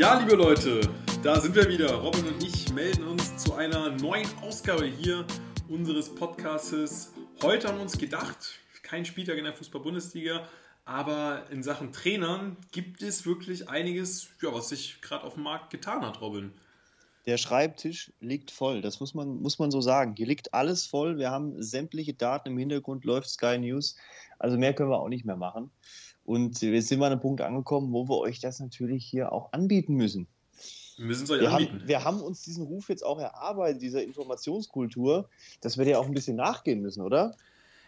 Ja, liebe Leute, da sind wir wieder. Robin und ich melden uns zu einer neuen Ausgabe hier unseres Podcastes. Heute haben wir uns gedacht, kein Spieltag in der Fußball-Bundesliga, aber in Sachen Trainern gibt es wirklich einiges, ja, was sich gerade auf dem Markt getan hat, Robin. Der Schreibtisch liegt voll, das muss man, muss man so sagen. Hier liegt alles voll. Wir haben sämtliche Daten im Hintergrund, läuft Sky News. Also mehr können wir auch nicht mehr machen. Und jetzt sind wir an einem Punkt angekommen, wo wir euch das natürlich hier auch anbieten müssen. Wir müssen es euch wir anbieten. Haben, wir haben uns diesen Ruf jetzt auch erarbeitet, dieser Informationskultur, dass wir der auch ein bisschen nachgehen müssen, oder?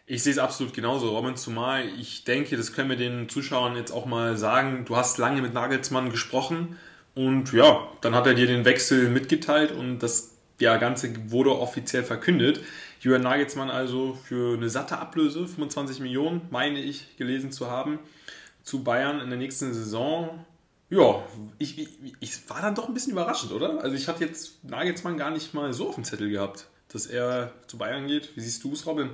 Ich sehe es absolut genauso, Robin, zumal ich denke, das können wir den Zuschauern jetzt auch mal sagen. Du hast lange mit Nagelsmann gesprochen und ja, dann hat er dir den Wechsel mitgeteilt und das ja, Ganze wurde offiziell verkündet. Julian Nagelsmann also für eine satte Ablöse, 25 Millionen, meine ich, gelesen zu haben, zu Bayern in der nächsten Saison. Ja, ich, ich, ich war dann doch ein bisschen überraschend, oder? Also ich hatte jetzt Nagelsmann gar nicht mal so auf dem Zettel gehabt, dass er zu Bayern geht. Wie siehst du es, Robin?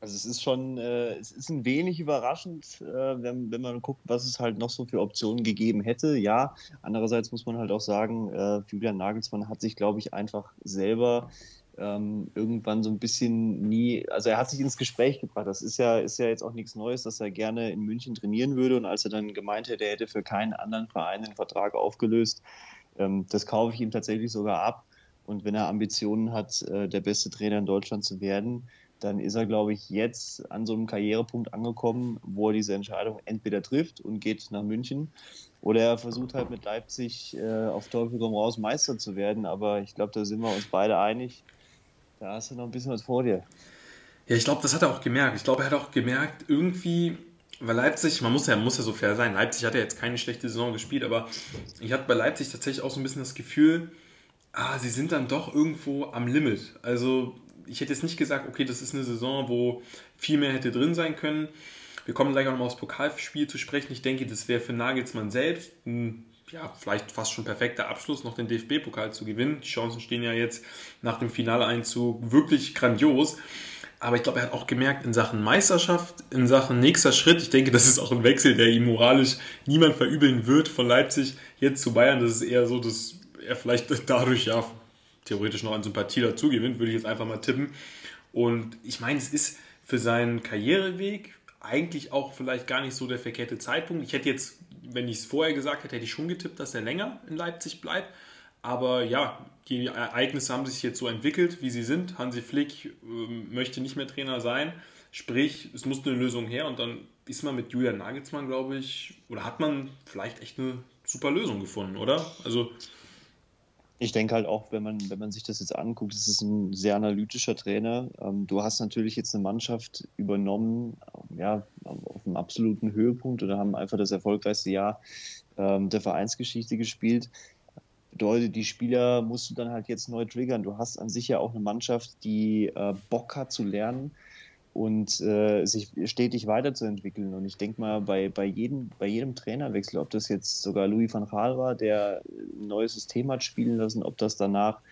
Also es ist schon, äh, es ist ein wenig überraschend, äh, wenn, wenn man guckt, was es halt noch so für Optionen gegeben hätte. Ja, andererseits muss man halt auch sagen, äh, Julian Nagelsmann hat sich, glaube ich, einfach selber ähm, irgendwann so ein bisschen nie, also er hat sich ins Gespräch gebracht. Das ist ja, ist ja jetzt auch nichts Neues, dass er gerne in München trainieren würde. Und als er dann gemeint hätte, er hätte für keinen anderen Verein den Vertrag aufgelöst, ähm, das kaufe ich ihm tatsächlich sogar ab. Und wenn er Ambitionen hat, äh, der beste Trainer in Deutschland zu werden, dann ist er, glaube ich, jetzt an so einem Karrierepunkt angekommen, wo er diese Entscheidung entweder trifft und geht nach München oder er versucht halt mit Leipzig äh, auf Teufel komm raus Meister zu werden. Aber ich glaube, da sind wir uns beide einig. Da hast du noch ein bisschen was vor dir. Ja, ich glaube, das hat er auch gemerkt. Ich glaube, er hat auch gemerkt, irgendwie, weil Leipzig, man muss ja, muss ja so fair sein, Leipzig hat ja jetzt keine schlechte Saison gespielt, aber ich hatte bei Leipzig tatsächlich auch so ein bisschen das Gefühl, ah, sie sind dann doch irgendwo am Limit. Also ich hätte jetzt nicht gesagt, okay, das ist eine Saison, wo viel mehr hätte drin sein können. Wir kommen gleich auch nochmal aufs Pokalspiel zu sprechen. Ich denke, das wäre für Nagelsmann selbst ein ja, vielleicht fast schon perfekter Abschluss, noch den DFB-Pokal zu gewinnen. Die Chancen stehen ja jetzt nach dem Finaleinzug wirklich grandios. Aber ich glaube, er hat auch gemerkt, in Sachen Meisterschaft, in Sachen nächster Schritt, ich denke, das ist auch ein Wechsel, der ihm moralisch niemand verübeln wird von Leipzig jetzt zu Bayern. Das ist eher so, dass er vielleicht dadurch ja theoretisch noch an Sympathie dazu gewinnt, würde ich jetzt einfach mal tippen. Und ich meine, es ist für seinen Karriereweg eigentlich auch vielleicht gar nicht so der verkehrte Zeitpunkt. Ich hätte jetzt, wenn ich es vorher gesagt hätte, hätte ich schon getippt, dass er länger in Leipzig bleibt. Aber ja, die Ereignisse haben sich jetzt so entwickelt, wie sie sind. Hansi Flick äh, möchte nicht mehr Trainer sein. Sprich, es muss eine Lösung her und dann ist man mit Julian Nagelsmann, glaube ich, oder hat man vielleicht echt eine super Lösung gefunden, oder? Also ich denke halt auch, wenn man, wenn man sich das jetzt anguckt, es ist ein sehr analytischer Trainer. Ähm, du hast natürlich jetzt eine Mannschaft übernommen, ja, auf einem absoluten Höhepunkt oder haben einfach das erfolgreichste Jahr ähm, der Vereinsgeschichte gespielt. Bedeutet, die Spieler musst du dann halt jetzt neu triggern. Du hast an sich ja auch eine Mannschaft, die äh, Bock hat zu lernen und äh, sich stetig weiterzuentwickeln. Und ich denke mal, bei, bei, jedem, bei jedem Trainerwechsel, ob das jetzt sogar Louis van Gaal war, der ein neues System hat spielen lassen, ob das danach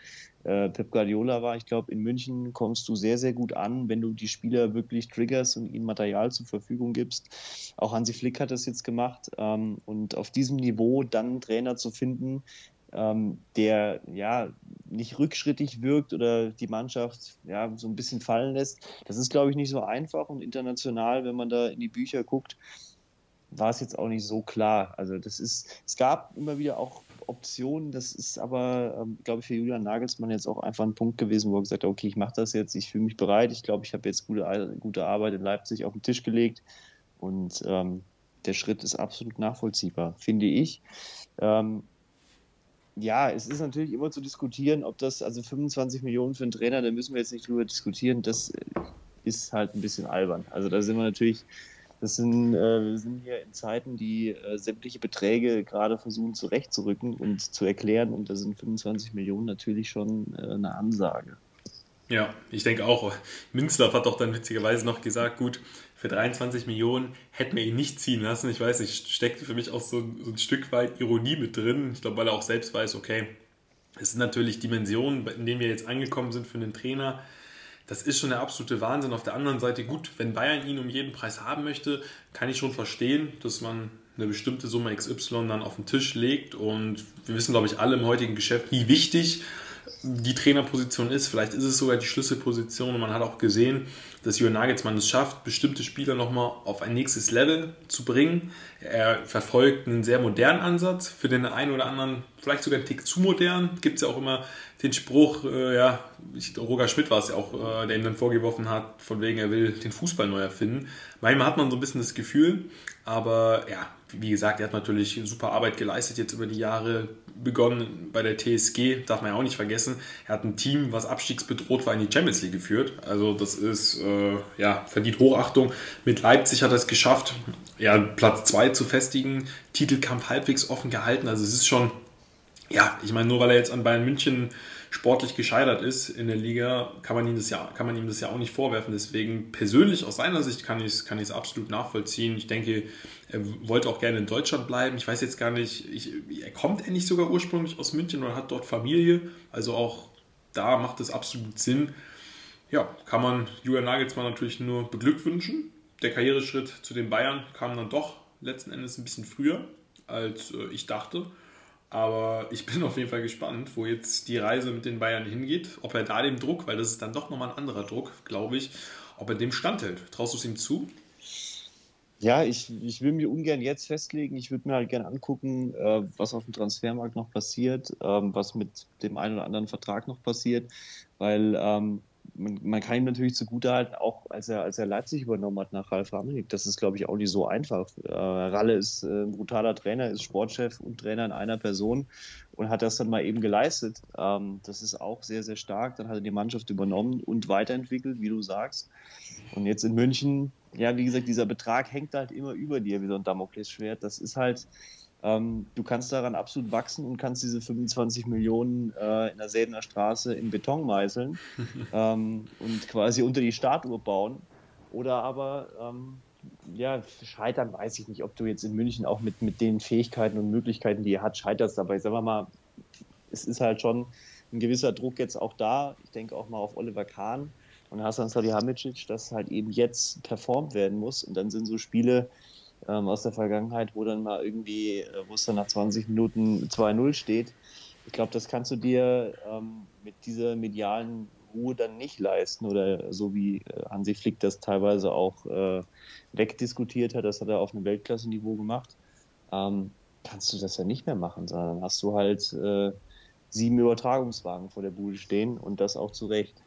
äh, Pep Guardiola war, ich glaube, in München kommst du sehr, sehr gut an, wenn du die Spieler wirklich triggerst und ihnen Material zur Verfügung gibst. Auch Hansi Flick hat das jetzt gemacht. Ähm, und auf diesem Niveau dann einen Trainer zu finden, ähm, der ja nicht rückschrittig wirkt oder die Mannschaft ja so ein bisschen fallen lässt. Das ist, glaube ich, nicht so einfach und international, wenn man da in die Bücher guckt, war es jetzt auch nicht so klar. Also das ist, es gab immer wieder auch Optionen, das ist aber, ähm, glaube ich, für Julian Nagelsmann jetzt auch einfach ein Punkt gewesen, wo er gesagt hat, okay, ich mache das jetzt, ich fühle mich bereit, ich glaube, ich habe jetzt gute, gute Arbeit in Leipzig auf den Tisch gelegt und ähm, der Schritt ist absolut nachvollziehbar, finde ich. Ähm, ja, es ist natürlich immer zu diskutieren, ob das, also 25 Millionen für einen Trainer, da müssen wir jetzt nicht drüber diskutieren, das ist halt ein bisschen albern. Also da sind wir natürlich, das sind, äh, wir sind hier in Zeiten, die äh, sämtliche Beträge gerade versuchen zurechtzurücken und zu erklären und da sind 25 Millionen natürlich schon äh, eine Ansage. Ja, ich denke auch. Münzlaff hat doch dann witzigerweise noch gesagt, gut, für 23 Millionen hätten wir ihn nicht ziehen lassen. Ich weiß nicht, steckte für mich auch so, so ein Stück weit Ironie mit drin. Ich glaube, weil er auch selbst weiß, okay, es sind natürlich Dimensionen, in denen wir jetzt angekommen sind für einen Trainer. Das ist schon der absolute Wahnsinn. Auf der anderen Seite, gut, wenn Bayern ihn um jeden Preis haben möchte, kann ich schon verstehen, dass man eine bestimmte Summe XY dann auf den Tisch legt. Und wir wissen, glaube ich, alle im heutigen Geschäft, wie wichtig die Trainerposition ist. Vielleicht ist es sogar die Schlüsselposition. Und man hat auch gesehen, dass Jürgen Nagelsmann es schafft, bestimmte Spieler nochmal auf ein nächstes Level zu bringen. Er verfolgt einen sehr modernen Ansatz, für den einen oder anderen vielleicht sogar einen Tick zu modern. Gibt es ja auch immer den Spruch, äh, ja, ich, Roger Schmidt war es ja auch, äh, der ihm dann vorgeworfen hat, von wegen er will den Fußball neu erfinden. Manchmal hat man so ein bisschen das Gefühl, aber ja, wie gesagt, er hat natürlich super Arbeit geleistet jetzt über die Jahre, begonnen bei der TSG, darf man ja auch nicht vergessen. Er hat ein Team, was abstiegsbedroht war, in die Champions League geführt. Also das ist, äh, ja, verdient Hochachtung. Mit Leipzig hat er es geschafft, ja, Platz 2 zu festigen, Titelkampf halbwegs offen gehalten. Also es ist schon, ja, ich meine, nur weil er jetzt an Bayern München sportlich gescheitert ist in der Liga, kann man ihm das ja, kann man ihm das ja auch nicht vorwerfen. Deswegen persönlich aus seiner Sicht kann ich es kann absolut nachvollziehen. Ich denke, er wollte auch gerne in Deutschland bleiben. Ich weiß jetzt gar nicht, ich, er kommt er nicht sogar ursprünglich aus München oder hat dort Familie. Also auch da macht es absolut Sinn. Ja, kann man Julian Nagelsmann natürlich nur beglückwünschen. Der Karriereschritt zu den Bayern kam dann doch letzten Endes ein bisschen früher, als äh, ich dachte. Aber ich bin auf jeden Fall gespannt, wo jetzt die Reise mit den Bayern hingeht. Ob er da dem Druck, weil das ist dann doch nochmal ein anderer Druck, glaube ich, ob er dem standhält. Traust du es ihm zu? Ja, ich, ich will mir ungern jetzt festlegen. Ich würde mir halt gerne angucken, äh, was auf dem Transfermarkt noch passiert, ähm, was mit dem einen oder anderen Vertrag noch passiert, weil ähm, man, man, kann ihm natürlich zugutehalten, auch als er, als er Leipzig übernommen hat nach Ralf Rangnick, das ist, glaube ich, auch nicht so einfach. Äh, Ralle ist äh, ein brutaler Trainer, ist Sportchef und Trainer in einer Person und hat das dann mal eben geleistet. Ähm, das ist auch sehr, sehr stark. Dann hat er die Mannschaft übernommen und weiterentwickelt, wie du sagst. Und jetzt in München, ja, wie gesagt, dieser Betrag hängt halt immer über dir wie so ein Damoklesschwert. Das ist halt, ähm, du kannst daran absolut wachsen und kannst diese 25 Millionen äh, in der Sädener Straße in Beton meißeln ähm, und quasi unter die Statue bauen. Oder aber, ähm, ja, scheitern weiß ich nicht, ob du jetzt in München auch mit, mit den Fähigkeiten und Möglichkeiten, die er hat, scheiterst. Aber ich sag mal, es ist halt schon ein gewisser Druck jetzt auch da. Ich denke auch mal auf Oliver Kahn und Hasan Salihamidzic, dass halt eben jetzt performt werden muss. Und dann sind so Spiele, ähm, aus der Vergangenheit, wo dann mal irgendwie, äh, wo es dann nach 20 Minuten 2-0 steht. Ich glaube, das kannst du dir ähm, mit dieser medialen Ruhe dann nicht leisten oder so wie äh, Hansi Flick das teilweise auch äh, wegdiskutiert hat, das hat er auf einem Weltklasse-Niveau gemacht, ähm, kannst du das ja nicht mehr machen, sondern hast du halt äh, sieben Übertragungswagen vor der Bude stehen und das auch zu Recht.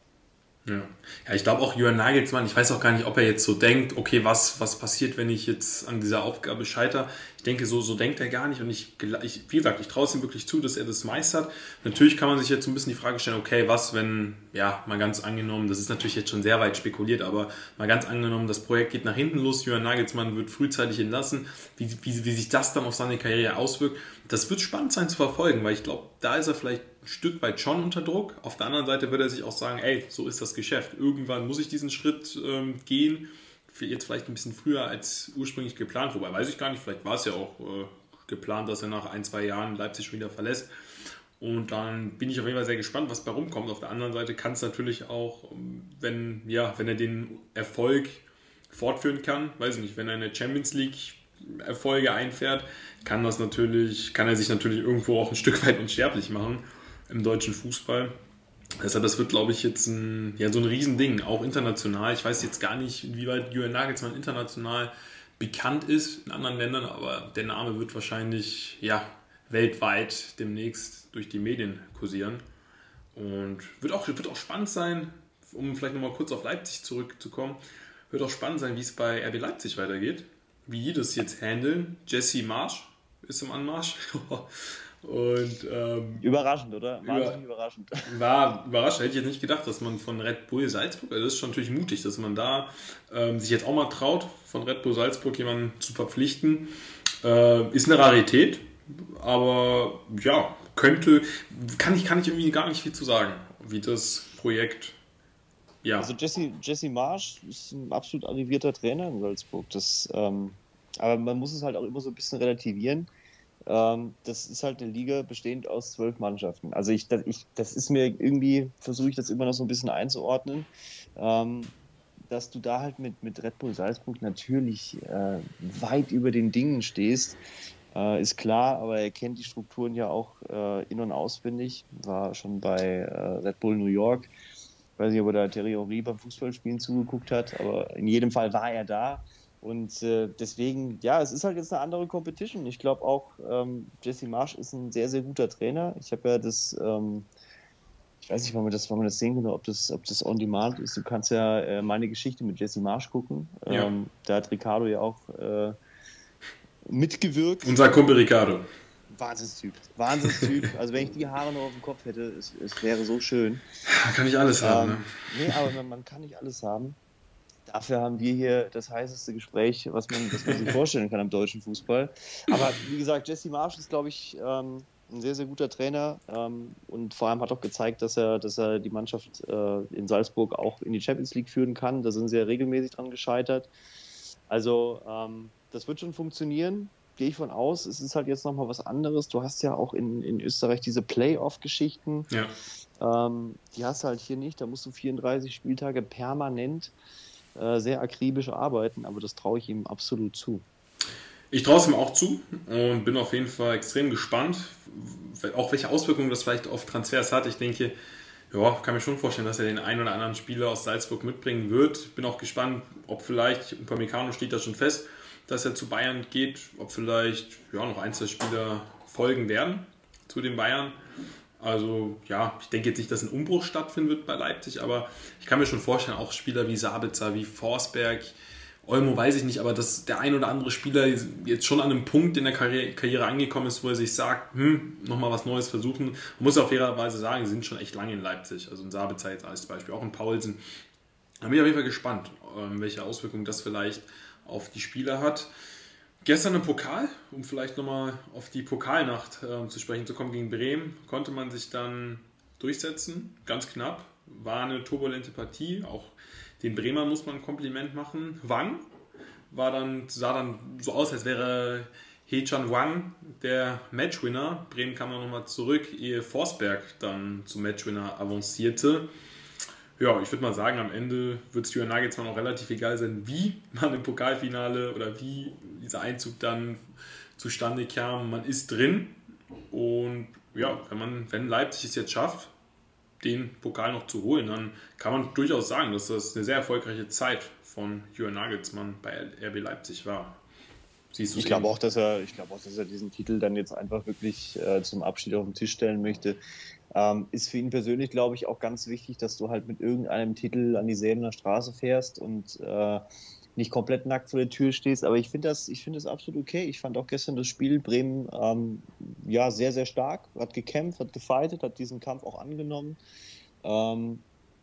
Ja, ja ich glaube auch Jürgen Nagelsmann, ich weiß auch gar nicht, ob er jetzt so denkt, okay, was, was passiert, wenn ich jetzt an dieser Aufgabe scheitere. Ich denke, so, so denkt er gar nicht und ich, ich wie gesagt, ich traue es ihm wirklich zu, dass er das meistert. Natürlich kann man sich jetzt so ein bisschen die Frage stellen, okay, was, wenn, ja, mal ganz angenommen, das ist natürlich jetzt schon sehr weit spekuliert, aber mal ganz angenommen, das Projekt geht nach hinten los, Jürgen Nagelsmann wird frühzeitig entlassen, wie, wie, wie sich das dann auf seine Karriere auswirkt, das wird spannend sein zu verfolgen, weil ich glaube, da ist er vielleicht Stück weit schon unter Druck. Auf der anderen Seite wird er sich auch sagen, ey, so ist das Geschäft. Irgendwann muss ich diesen Schritt ähm, gehen. Jetzt vielleicht ein bisschen früher als ursprünglich geplant. Wobei weiß ich gar nicht, vielleicht war es ja auch äh, geplant, dass er nach ein, zwei Jahren Leipzig schon wieder verlässt. Und dann bin ich auf jeden Fall sehr gespannt, was bei rumkommt. Auf der anderen Seite kann es natürlich auch, wenn, ja, wenn er den Erfolg fortführen kann, weiß ich nicht, wenn er in der Champions League Erfolge einfährt, kann das natürlich, kann er sich natürlich irgendwo auch ein Stück weit unsterblich machen im deutschen Fußball. Deshalb, das wird, glaube ich, jetzt ein, ja, so ein Riesending, auch international. Ich weiß jetzt gar nicht, wie weit Jürgen Nagelsmann international bekannt ist in anderen Ländern, aber der Name wird wahrscheinlich ja, weltweit demnächst durch die Medien kursieren. Und wird auch, wird auch spannend sein, um vielleicht nochmal kurz auf Leipzig zurückzukommen, wird auch spannend sein, wie es bei RB Leipzig weitergeht wie die das jetzt handeln. Jesse Marsch ist im Anmarsch. Und, ähm, überraschend, oder? Wahnsinnig über, überraschend. War überraschend. Hätte ich jetzt nicht gedacht, dass man von Red Bull Salzburg, also das ist schon natürlich mutig, dass man da ähm, sich jetzt auch mal traut, von Red Bull Salzburg jemanden zu verpflichten. Äh, ist eine Rarität, aber ja, könnte, kann ich, kann ich irgendwie gar nicht viel zu sagen, wie das Projekt ja. Also Jesse, Jesse Marsch ist ein absolut arrivierter Trainer in Salzburg. Das, ähm, aber man muss es halt auch immer so ein bisschen relativieren. Ähm, das ist halt eine Liga bestehend aus zwölf Mannschaften. Also ich, das, ich, das ist mir irgendwie, versuche ich das immer noch so ein bisschen einzuordnen. Ähm, dass du da halt mit, mit Red Bull Salzburg natürlich äh, weit über den Dingen stehst. Äh, ist klar, aber er kennt die Strukturen ja auch äh, in- und auswendig. War schon bei äh, Red Bull New York. Weiß nicht, ob er da Terry Henry beim Fußballspielen zugeguckt hat, aber in jedem Fall war er da. Und äh, deswegen, ja, es ist halt jetzt eine andere Competition. Ich glaube auch, ähm, Jesse Marsch ist ein sehr, sehr guter Trainer. Ich habe ja das, ähm, ich weiß nicht, wann wir das, wann wir das sehen können, ob das, ob das on demand ist. Du kannst ja äh, meine Geschichte mit Jesse Marsch gucken. Ja. Ähm, da hat Ricardo ja auch äh, mitgewirkt. Unser Kumpel Ricardo. Wahnsinnstyp. Wahnsinnstyp. also wenn ich die Haare noch auf dem Kopf hätte, es, es wäre so schön. Kann ich alles haben. Ähm, ne? Nee, aber man, man kann nicht alles haben. Dafür haben wir hier das heißeste Gespräch, was man, was man sich vorstellen kann am deutschen Fußball. Aber wie gesagt, Jesse Marsch ist, glaube ich, ähm, ein sehr, sehr guter Trainer ähm, und vor allem hat auch gezeigt, dass er, dass er die Mannschaft äh, in Salzburg auch in die Champions League führen kann. Da sind sie ja regelmäßig dran gescheitert. Also ähm, das wird schon funktionieren, gehe ich von aus. Es ist halt jetzt nochmal was anderes. Du hast ja auch in, in Österreich diese Playoff-Geschichten. Ja. Ähm, die hast du halt hier nicht. Da musst du 34 Spieltage permanent äh, sehr akribisch arbeiten, aber das traue ich ihm absolut zu. Ich traue es ihm auch zu und bin auf jeden Fall extrem gespannt, auch welche Auswirkungen das vielleicht auf Transfers hat. Ich denke, ja, kann mir schon vorstellen, dass er den einen oder anderen Spieler aus Salzburg mitbringen wird. Bin auch gespannt, ob vielleicht, Upamecano steht da schon fest, dass er zu Bayern geht, ob vielleicht ja, noch ein, zwei Spieler folgen werden zu den Bayern. Also ja, ich denke jetzt nicht, dass ein Umbruch stattfinden wird bei Leipzig, aber ich kann mir schon vorstellen, auch Spieler wie Sabitzer, wie Forsberg, Olmo weiß ich nicht, aber dass der ein oder andere Spieler jetzt schon an einem Punkt in der Karriere, angekommen ist, wo er sich sagt, hm, nochmal was Neues versuchen. Man muss auf fairerweise sagen, sie sind schon echt lange in Leipzig. Also ein Sabitzer jetzt als Beispiel, auch ein Paulsen. Da bin ich auf jeden Fall gespannt, ähm, welche Auswirkungen das vielleicht auf die Spieler hat. Gestern im Pokal, um vielleicht nochmal auf die Pokalnacht äh, zu sprechen zu kommen gegen Bremen, konnte man sich dann durchsetzen, ganz knapp. War eine turbulente Partie, auch den Bremer muss man ein Kompliment machen. Wang war dann, sah dann so aus, als wäre Hechan Wang der Matchwinner. Bremen kam dann nochmal zurück, ehe Forsberg dann zum Matchwinner avancierte. Ja, ich würde mal sagen, am Ende wird es Jürgen Nagelsmann auch relativ egal sein, wie man im Pokalfinale oder wie dieser Einzug dann zustande kam. Man ist drin und ja, wenn man, wenn Leipzig es jetzt schafft, den Pokal noch zu holen, dann kann man durchaus sagen, dass das eine sehr erfolgreiche Zeit von Jürgen Nagelsmann bei RB Leipzig war. Siehst du ich glaube auch, dass er, ich glaube auch, dass er diesen Titel dann jetzt einfach wirklich äh, zum Abschied auf den Tisch stellen möchte. Ähm, ist für ihn persönlich, glaube ich, auch ganz wichtig, dass du halt mit irgendeinem Titel an die Säbener Straße fährst und äh, nicht komplett nackt vor der Tür stehst. Aber ich finde das, ich finde das absolut okay. Ich fand auch gestern das Spiel Bremen ähm, ja sehr, sehr stark, hat gekämpft, hat gefightet, hat diesen Kampf auch angenommen. Ähm,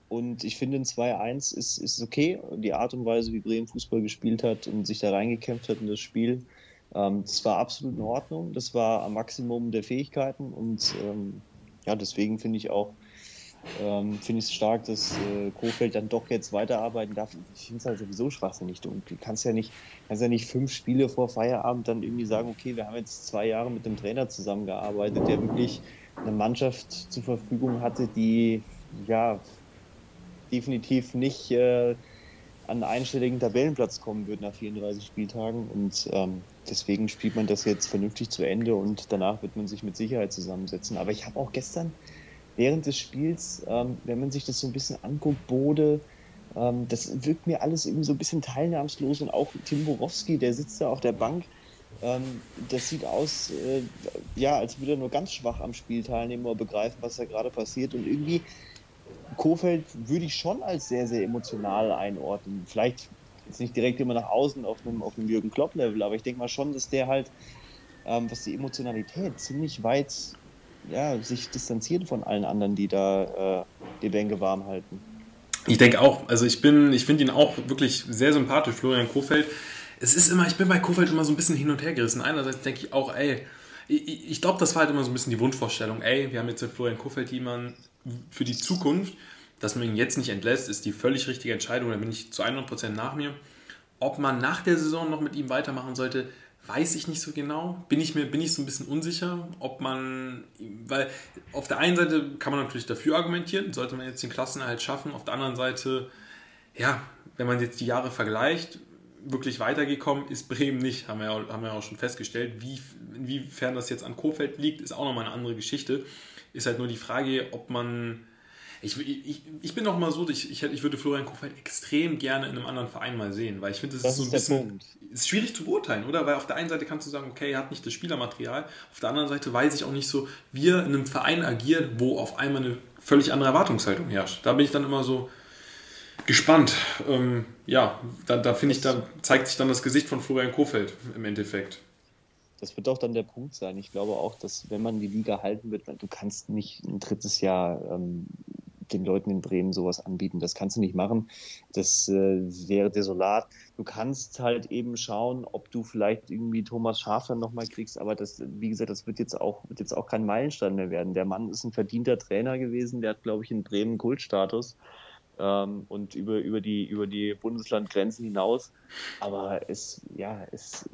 und ich finde, ein 2-1 ist, ist okay. Die Art und Weise, wie Bremen Fußball gespielt hat und sich da reingekämpft hat in das Spiel, ähm, das war absolut in Ordnung. Das war am Maximum der Fähigkeiten. Und ähm, ja, deswegen finde ich auch, ähm, finde ich es stark, dass äh, Kofeld dann doch jetzt weiterarbeiten darf. Ich finde es halt sowieso schwachsinnig. Du, kannst ja nicht, kannst ja nicht fünf Spiele vor Feierabend dann irgendwie sagen, okay, wir haben jetzt zwei Jahre mit dem Trainer zusammengearbeitet, der wirklich eine Mannschaft zur Verfügung hatte, die ja definitiv nicht äh, an einen einstelligen Tabellenplatz kommen wird nach 34 Spieltagen. Und ähm, deswegen spielt man das jetzt vernünftig zu Ende und danach wird man sich mit Sicherheit zusammensetzen. Aber ich habe auch gestern während des Spiels, ähm, wenn man sich das so ein bisschen anguckt, Bode, ähm, das wirkt mir alles irgendwie so ein bisschen teilnahmslos und auch Tim Borowski, der sitzt da auf der Bank. Ähm, das sieht aus, äh, ja, als würde er nur ganz schwach am Spiel teilnehmen oder begreifen, was da gerade passiert. Und irgendwie, Kofeld würde ich schon als sehr, sehr emotional einordnen. Vielleicht jetzt nicht direkt immer nach außen auf einem, auf einem Jürgen Klopp-Level, aber ich denke mal schon, dass der halt, ähm, was die Emotionalität ziemlich weit ja, sich distanziert von allen anderen, die da äh, die Bänke warm halten. Ich denke auch, also ich bin, ich finde ihn auch wirklich sehr sympathisch, Florian Kofeld. Es ist immer, ich bin bei Kofeld immer so ein bisschen hin und her gerissen. Einerseits denke ich auch, ey, ich, ich glaube, das war halt immer so ein bisschen die Wunschvorstellung, ey, wir haben jetzt mit Florian Kofeld jemanden für die Zukunft, dass man ihn jetzt nicht entlässt, ist die völlig richtige Entscheidung, da bin ich zu 100% nach mir. Ob man nach der Saison noch mit ihm weitermachen sollte, weiß ich nicht so genau. Bin ich mir bin ich so ein bisschen unsicher, ob man, weil auf der einen Seite kann man natürlich dafür argumentieren, sollte man jetzt den Klassenerhalt schaffen, auf der anderen Seite, ja, wenn man jetzt die Jahre vergleicht, wirklich weitergekommen ist Bremen nicht, haben wir ja, haben wir auch schon festgestellt. Wie, inwiefern das jetzt an Kofeld liegt, ist auch nochmal eine andere Geschichte. Ist halt nur die Frage, ob man. Ich, ich, ich bin noch mal so, ich, ich, ich würde Florian Kofeld extrem gerne in einem anderen Verein mal sehen, weil ich finde, das, das, ist so ein bisschen ist schwierig zu beurteilen, oder? Weil auf der einen Seite kannst du sagen, okay, er hat nicht das Spielermaterial, auf der anderen Seite weiß ich auch nicht so, wie er in einem Verein agiert, wo auf einmal eine völlig andere Erwartungshaltung herrscht. Da bin ich dann immer so, gespannt. Ähm, ja, da, da finde ich, da zeigt sich dann das Gesicht von Florian Kofeld im Endeffekt. Das wird auch dann der Punkt sein. Ich glaube auch, dass wenn man die Liga halten wird, du kannst nicht ein drittes Jahr ähm, den Leuten in Bremen sowas anbieten. Das kannst du nicht machen. Das äh, wäre desolat. Du kannst halt eben schauen, ob du vielleicht irgendwie Thomas Schaaf dann nochmal kriegst, aber das, wie gesagt, das wird jetzt auch, wird jetzt auch kein Meilenstein mehr werden. Der Mann ist ein verdienter Trainer gewesen, der hat, glaube ich, in Bremen Kultstatus ähm, und über, über, die, über die Bundeslandgrenzen hinaus. Aber es, ja, es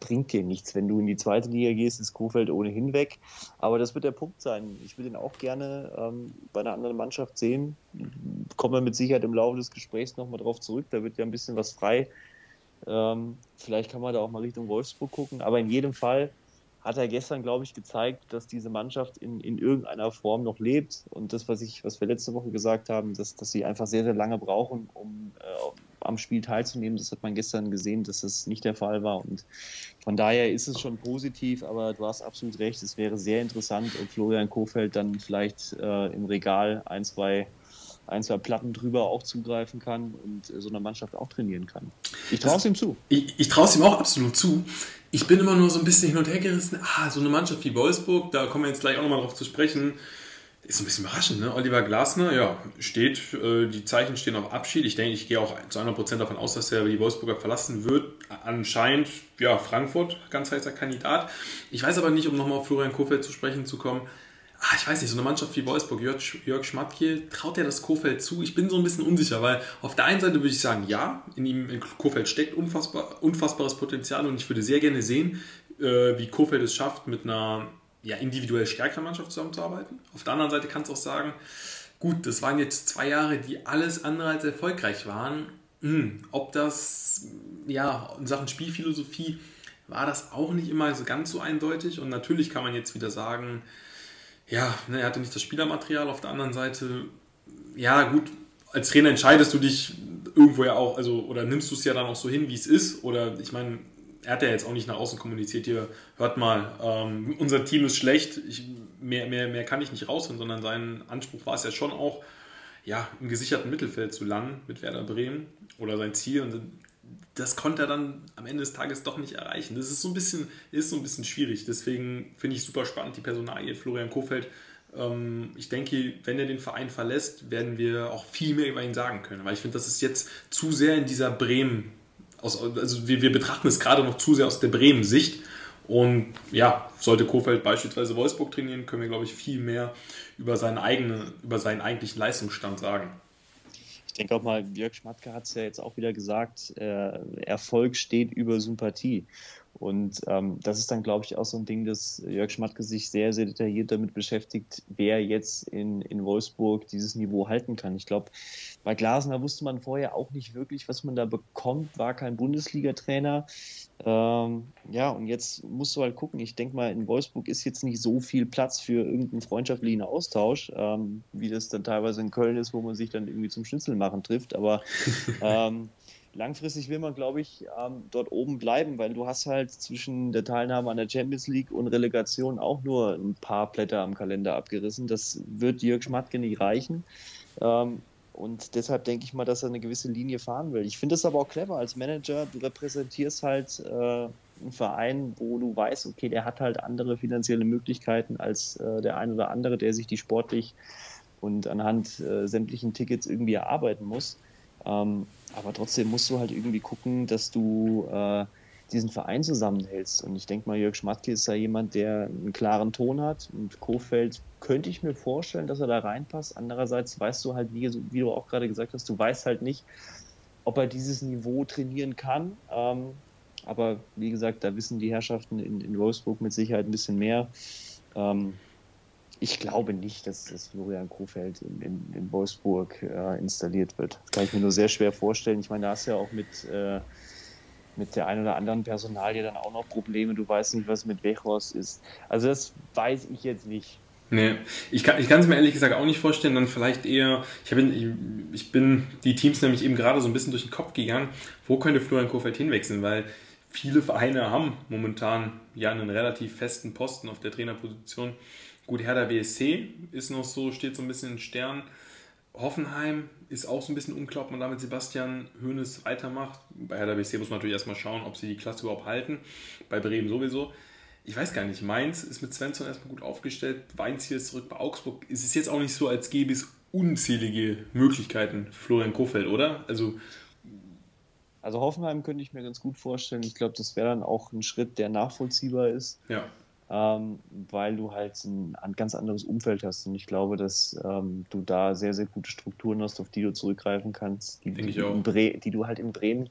bringt dir nichts. Wenn du in die zweite Liga gehst, ist Kofeld ohnehin weg. Aber das wird der Punkt sein. Ich würde ihn auch gerne ähm, bei einer anderen Mannschaft sehen. Kommen wir mit Sicherheit im Laufe des Gesprächs nochmal drauf zurück. Da wird ja ein bisschen was frei. Ähm, vielleicht kann man da auch mal Richtung Wolfsburg gucken. Aber in jedem Fall hat er gestern, glaube ich, gezeigt, dass diese Mannschaft in, in irgendeiner Form noch lebt. Und das, was ich, was wir letzte Woche gesagt haben, dass, dass sie einfach sehr, sehr lange brauchen, um äh, am Spiel teilzunehmen, das hat man gestern gesehen, dass das nicht der Fall war. Und von daher ist es schon positiv, aber du hast absolut recht, es wäre sehr interessant, ob Florian Kofeld dann vielleicht äh, im Regal ein, zwei ein, zwei Platten drüber auch zugreifen kann und äh, so eine Mannschaft auch trainieren kann. Ich traue es ihm zu. Ich, ich traue es ihm auch absolut zu. Ich bin immer nur so ein bisschen hin und her gerissen. Ah, so eine Mannschaft wie Wolfsburg, da kommen wir jetzt gleich auch nochmal drauf zu sprechen. Ist so ein bisschen überraschend, ne? Oliver Glasner, ja, steht, äh, die Zeichen stehen auf Abschied. Ich denke, ich gehe auch zu 100% davon aus, dass er die Wolfsburger verlassen wird. Anscheinend, ja, Frankfurt, ganz heißer Kandidat. Ich weiß aber nicht, um nochmal auf Florian Kofeld zu sprechen zu kommen, ah, ich weiß nicht, so eine Mannschaft wie Wolfsburg, Jörg, Jörg Schmatke, traut er das Kofeld zu? Ich bin so ein bisschen unsicher, weil auf der einen Seite würde ich sagen, ja, in ihm, in Kofeld steckt unfassbar, unfassbares Potenzial und ich würde sehr gerne sehen, äh, wie Kofeld es schafft, mit einer ja, individuell stärkeren Mannschaft zusammenzuarbeiten. Auf der anderen Seite kannst du auch sagen, gut, das waren jetzt zwei Jahre, die alles andere als erfolgreich waren. Hm, ob das, ja, in Sachen Spielphilosophie war das auch nicht immer so ganz so eindeutig und natürlich kann man jetzt wieder sagen, ja, ne, er hatte nicht das Spielermaterial. Auf der anderen Seite, ja, gut, als Trainer entscheidest du dich irgendwo ja auch, also, oder nimmst du es ja dann auch so hin, wie es ist. Oder ich meine, er hat ja jetzt auch nicht nach außen kommuniziert, hier, hört mal, ähm, unser Team ist schlecht, ich, mehr, mehr, mehr kann ich nicht rausholen, sondern sein Anspruch war es ja schon auch, ja, im gesicherten Mittelfeld zu landen mit Werder Bremen oder sein Ziel. Und das konnte er dann am Ende des Tages doch nicht erreichen. Das ist so ein bisschen, ist so ein bisschen schwierig. Deswegen finde ich super spannend, die Personalie Florian Kofeld. Ähm, ich denke, wenn er den Verein verlässt, werden wir auch viel mehr über ihn sagen können. Weil ich finde, das ist jetzt zu sehr in dieser Bremen, aus, also wir, wir betrachten es gerade noch zu sehr aus der Bremen-Sicht. Und ja, sollte Kofeld beispielsweise Wolfsburg trainieren, können wir, glaube ich, viel mehr über seinen eigenen, über seinen eigentlichen Leistungsstand sagen. Ich denke auch mal, Jörg Schmatke hat es ja jetzt auch wieder gesagt, äh, Erfolg steht über Sympathie. Und ähm, das ist dann, glaube ich, auch so ein Ding, dass Jörg Schmatke sich sehr, sehr detailliert damit beschäftigt, wer jetzt in, in Wolfsburg dieses Niveau halten kann. Ich glaube, bei Glasner wusste man vorher auch nicht wirklich, was man da bekommt, war kein Bundesliga-Trainer. Ähm, ja, und jetzt musst du halt gucken. Ich denke mal, in Wolfsburg ist jetzt nicht so viel Platz für irgendeinen freundschaftlichen Austausch, ähm, wie das dann teilweise in Köln ist, wo man sich dann irgendwie zum Schnitzelmachen trifft. Aber ähm, langfristig will man, glaube ich, ähm, dort oben bleiben, weil du hast halt zwischen der Teilnahme an der Champions League und Relegation auch nur ein paar Blätter am Kalender abgerissen. Das wird Jörg Schmatke nicht reichen. Ähm, und deshalb denke ich mal, dass er eine gewisse Linie fahren will. Ich finde es aber auch clever als Manager. Du repräsentierst halt äh, einen Verein, wo du weißt, okay, der hat halt andere finanzielle Möglichkeiten als äh, der ein oder andere, der sich die sportlich und anhand äh, sämtlichen Tickets irgendwie erarbeiten muss. Ähm, aber trotzdem musst du halt irgendwie gucken, dass du äh, diesen Verein zusammenhältst. Und ich denke mal, Jörg Schmatke ist da jemand, der einen klaren Ton hat. Und Kofeld könnte ich mir vorstellen, dass er da reinpasst. Andererseits weißt du halt, wie, wie du auch gerade gesagt hast, du weißt halt nicht, ob er dieses Niveau trainieren kann. Ähm, aber wie gesagt, da wissen die Herrschaften in, in Wolfsburg mit Sicherheit ein bisschen mehr. Ähm, ich glaube nicht, dass das Florian Kofeld in, in, in Wolfsburg äh, installiert wird. Das kann ich mir nur sehr schwer vorstellen. Ich meine, da hast du ja auch mit, äh, mit der einen oder anderen Personalie dann auch noch Probleme. Du weißt nicht, was mit Wechhorst ist. Also das weiß ich jetzt nicht. Nee, ich kann es mir ehrlich gesagt auch nicht vorstellen. Dann vielleicht eher, ich bin, ich, ich bin die Teams nämlich eben gerade so ein bisschen durch den Kopf gegangen. Wo könnte Florian Kofeld hinwechseln? Weil viele Vereine haben momentan ja einen relativ festen Posten auf der Trainerposition. Gut, Hertha BSC ist noch so, steht so ein bisschen in Stern. Hoffenheim ist auch so ein bisschen unklar, ob man damit Sebastian Hoeneß weitermacht. Bei Hertha BSC muss man natürlich erstmal schauen, ob sie die Klasse überhaupt halten. Bei Bremen sowieso. Ich weiß gar nicht, Mainz ist mit Svensson erstmal gut aufgestellt. Weinziel ist zurück bei Augsburg. Es ist jetzt auch nicht so, als gäbe es unzählige Möglichkeiten Florian Kofeld, oder? Also also Hoffenheim könnte ich mir ganz gut vorstellen. Ich glaube, das wäre dann auch ein Schritt, der nachvollziehbar ist. Ja. Ähm, weil du halt ein, ganz anderes Umfeld hast. Und ich glaube, dass ähm, du da sehr, sehr gute Strukturen hast, auf die du zurückgreifen kannst, die, die, die du halt in Bremen.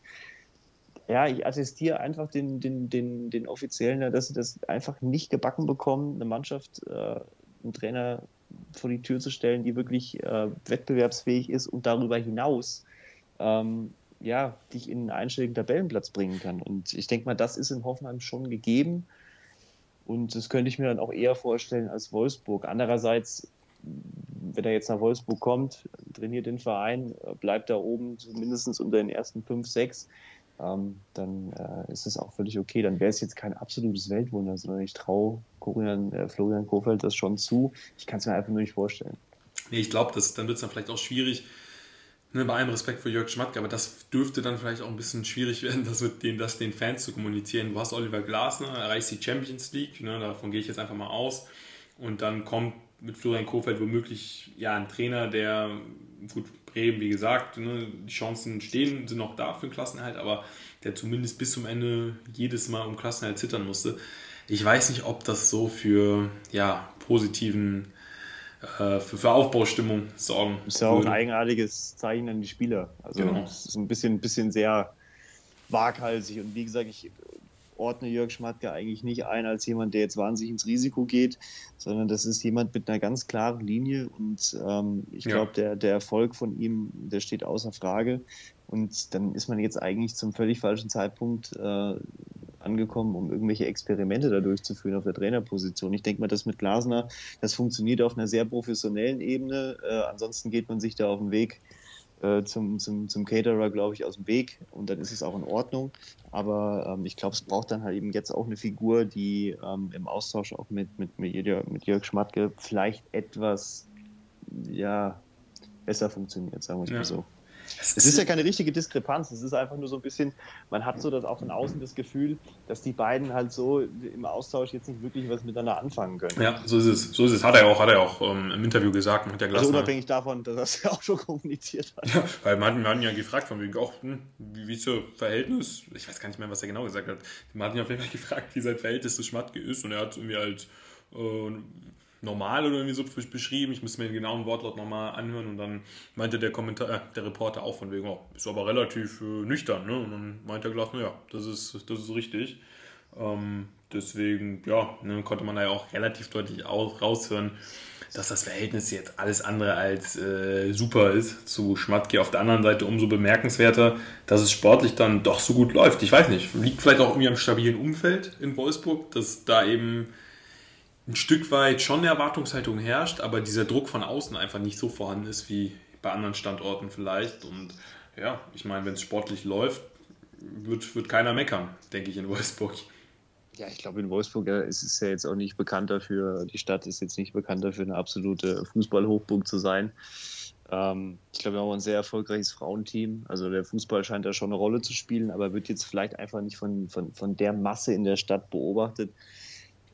Ja, ich attestiere einfach den, den, den, den Offiziellen, dass sie das einfach nicht gebacken bekommen, eine Mannschaft, äh, einen Trainer vor die Tür zu stellen, die wirklich äh, wettbewerbsfähig ist und darüber hinaus ähm, ja, dich in einen einstelligen Tabellenplatz bringen kann. Und ich denke mal, das ist in Hoffenheim schon gegeben. Und das könnte ich mir dann auch eher vorstellen als Wolfsburg. Andererseits, wenn er jetzt nach Wolfsburg kommt, trainiert den Verein, bleibt da oben mindestens unter den ersten fünf, sechs, ähm, dann äh, ist es auch völlig okay. Dann wäre es jetzt kein absolutes Weltwunder, sondern ich traue äh, Florian Kofeld das schon zu. Ich kann es mir einfach nur nicht vorstellen. Nee, ich glaube, dann wird es dann vielleicht auch schwierig, Ne, bei allem Respekt für Jörg Schmatke, aber das dürfte dann vielleicht auch ein bisschen schwierig werden, das mit den, das den Fans zu kommunizieren. Du hast Oliver Glasner, erreichst die Champions League, ne, davon gehe ich jetzt einfach mal aus. Und dann kommt mit Florian Kofeld womöglich ja, ein Trainer, der, gut, Bremen, wie gesagt, ne, die Chancen stehen, sind noch da für den Klassenerhalt, aber der zumindest bis zum Ende jedes Mal um Klassenerhalt zittern musste. Ich weiß nicht, ob das so für ja, positiven äh, für, für, Aufbaustimmung sorgen. Das ist ja auch ein eigenartiges Zeichen an die Spieler. Also genau. es ist ein bisschen, bisschen sehr waghalsig. Und wie gesagt, ich ordne Jörg Schmatke eigentlich nicht ein als jemand, der jetzt wahnsinnig ins Risiko geht, sondern das ist jemand mit einer ganz klaren Linie und ähm, ich ja. glaube, der, der Erfolg von ihm, der steht außer Frage. Und dann ist man jetzt eigentlich zum völlig falschen Zeitpunkt äh, angekommen, um irgendwelche Experimente da durchzuführen auf der Trainerposition. Ich denke mal, das mit Glasner, das funktioniert auf einer sehr professionellen Ebene. Äh, ansonsten geht man sich da auf den Weg äh, zum, zum, zum Caterer, glaube ich, aus dem Weg und dann ist es auch in Ordnung. Aber ähm, ich glaube, es braucht dann halt eben jetzt auch eine Figur, die ähm, im Austausch auch mit, mit, mit, mit Jörg Schmatke vielleicht etwas ja, besser funktioniert, sagen wir es ja. mal so. Es ist ja keine richtige Diskrepanz. Es ist einfach nur so ein bisschen, man hat so das auch von außen das Gefühl, dass die beiden halt so im Austausch jetzt nicht wirklich was miteinander anfangen können. Ja, so ist es. So ist es. Hat er auch, hat er auch ähm, im Interview gesagt mit der Glasner. Also unabhängig davon, dass er es ja auch schon kommuniziert hat. Ja, weil man, man ja gefragt von wegen auch, hm, wie, wie ist so Verhältnis? Ich weiß gar nicht mehr, was er genau gesagt hat. Man hat ihn auf jeden Fall gefragt, wie sein Verhältnis zu Schmatke ist und er hat irgendwie halt äh, normal oder irgendwie so beschrieben. Ich müsste mir den genauen Wortlaut nochmal anhören und dann meinte der Kommentar, äh, der Reporter auch von wegen, oh, ist aber relativ äh, nüchtern, ne? Und dann meinte er gleich, ja, das ist, das ist richtig. Ähm, deswegen, ja, ne, konnte man da ja auch relativ deutlich auch raushören, dass das Verhältnis jetzt alles andere als äh, super ist zu Schmatke. Auf der anderen Seite umso bemerkenswerter, dass es sportlich dann doch so gut läuft. Ich weiß nicht, liegt vielleicht auch irgendwie am stabilen Umfeld in Wolfsburg, dass da eben ein Stück weit schon eine Erwartungshaltung herrscht, aber dieser Druck von außen einfach nicht so vorhanden ist wie bei anderen Standorten vielleicht. Und ja, ich meine, wenn es sportlich läuft, wird, wird keiner meckern, denke ich, in Wolfsburg. Ja, ich glaube, in Wolfsburg ja, ist es ja jetzt auch nicht bekannt dafür, die Stadt ist jetzt nicht bekannt dafür, eine absolute Fußballhochburg zu sein. Ähm, ich glaube, wir haben ein sehr erfolgreiches Frauenteam. Also der Fußball scheint da schon eine Rolle zu spielen, aber wird jetzt vielleicht einfach nicht von, von, von der Masse in der Stadt beobachtet,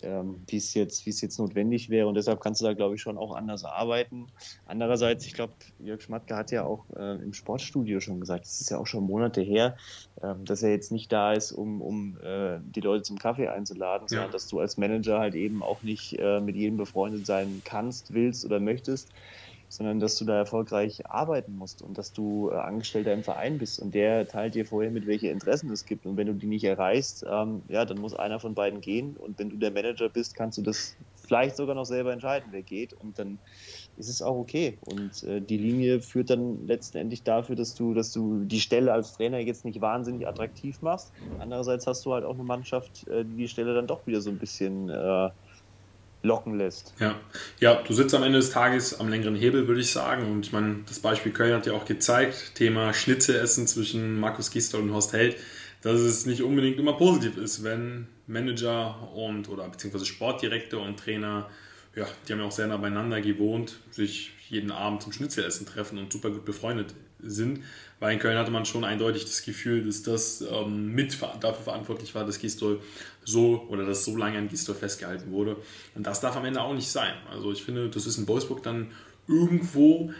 ähm, wie es jetzt, wie es jetzt notwendig wäre. Und deshalb kannst du da, glaube ich, schon auch anders arbeiten. Andererseits, ich glaube, Jörg Schmatke hat ja auch äh, im Sportstudio schon gesagt, es ist ja auch schon Monate her, äh, dass er jetzt nicht da ist, um, um äh, die Leute zum Kaffee einzuladen, sondern dass du als Manager halt eben auch nicht äh, mit jedem befreundet sein kannst, willst oder möchtest sondern dass du da erfolgreich arbeiten musst und dass du äh, Angestellter im Verein bist und der teilt dir vorher mit, welche Interessen es gibt und wenn du die nicht erreichst, ähm, ja, dann muss einer von beiden gehen und wenn du der Manager bist, kannst du das vielleicht sogar noch selber entscheiden, wer geht. Und dann ist es auch okay. Und äh, die Linie führt dann letztendlich dafür, dass du, dass du die Stelle als Trainer jetzt nicht wahnsinnig attraktiv machst. Andererseits hast du halt auch eine Mannschaft, äh, die die Stelle dann doch wieder so ein bisschen äh, locken lässt. Ja. ja, du sitzt am Ende des Tages am längeren Hebel, würde ich sagen. Und ich meine, das Beispiel Köln hat ja auch gezeigt, Thema Schnitzelessen zwischen Markus Gisdol und Horst Held, dass es nicht unbedingt immer positiv ist, wenn Manager und oder beziehungsweise Sportdirektor und Trainer, ja, die haben ja auch sehr nah beieinander gewohnt, sich jeden Abend zum Schnitzelessen treffen und super gut befreundet sind. Weil in Köln hatte man schon eindeutig das Gefühl, dass das ähm, mit dafür verantwortlich war, dass Gistol so oder dass so lange an Gistol festgehalten wurde. Und das darf am Ende auch nicht sein. Also ich finde, das ist in Wolfsburg dann irgendwo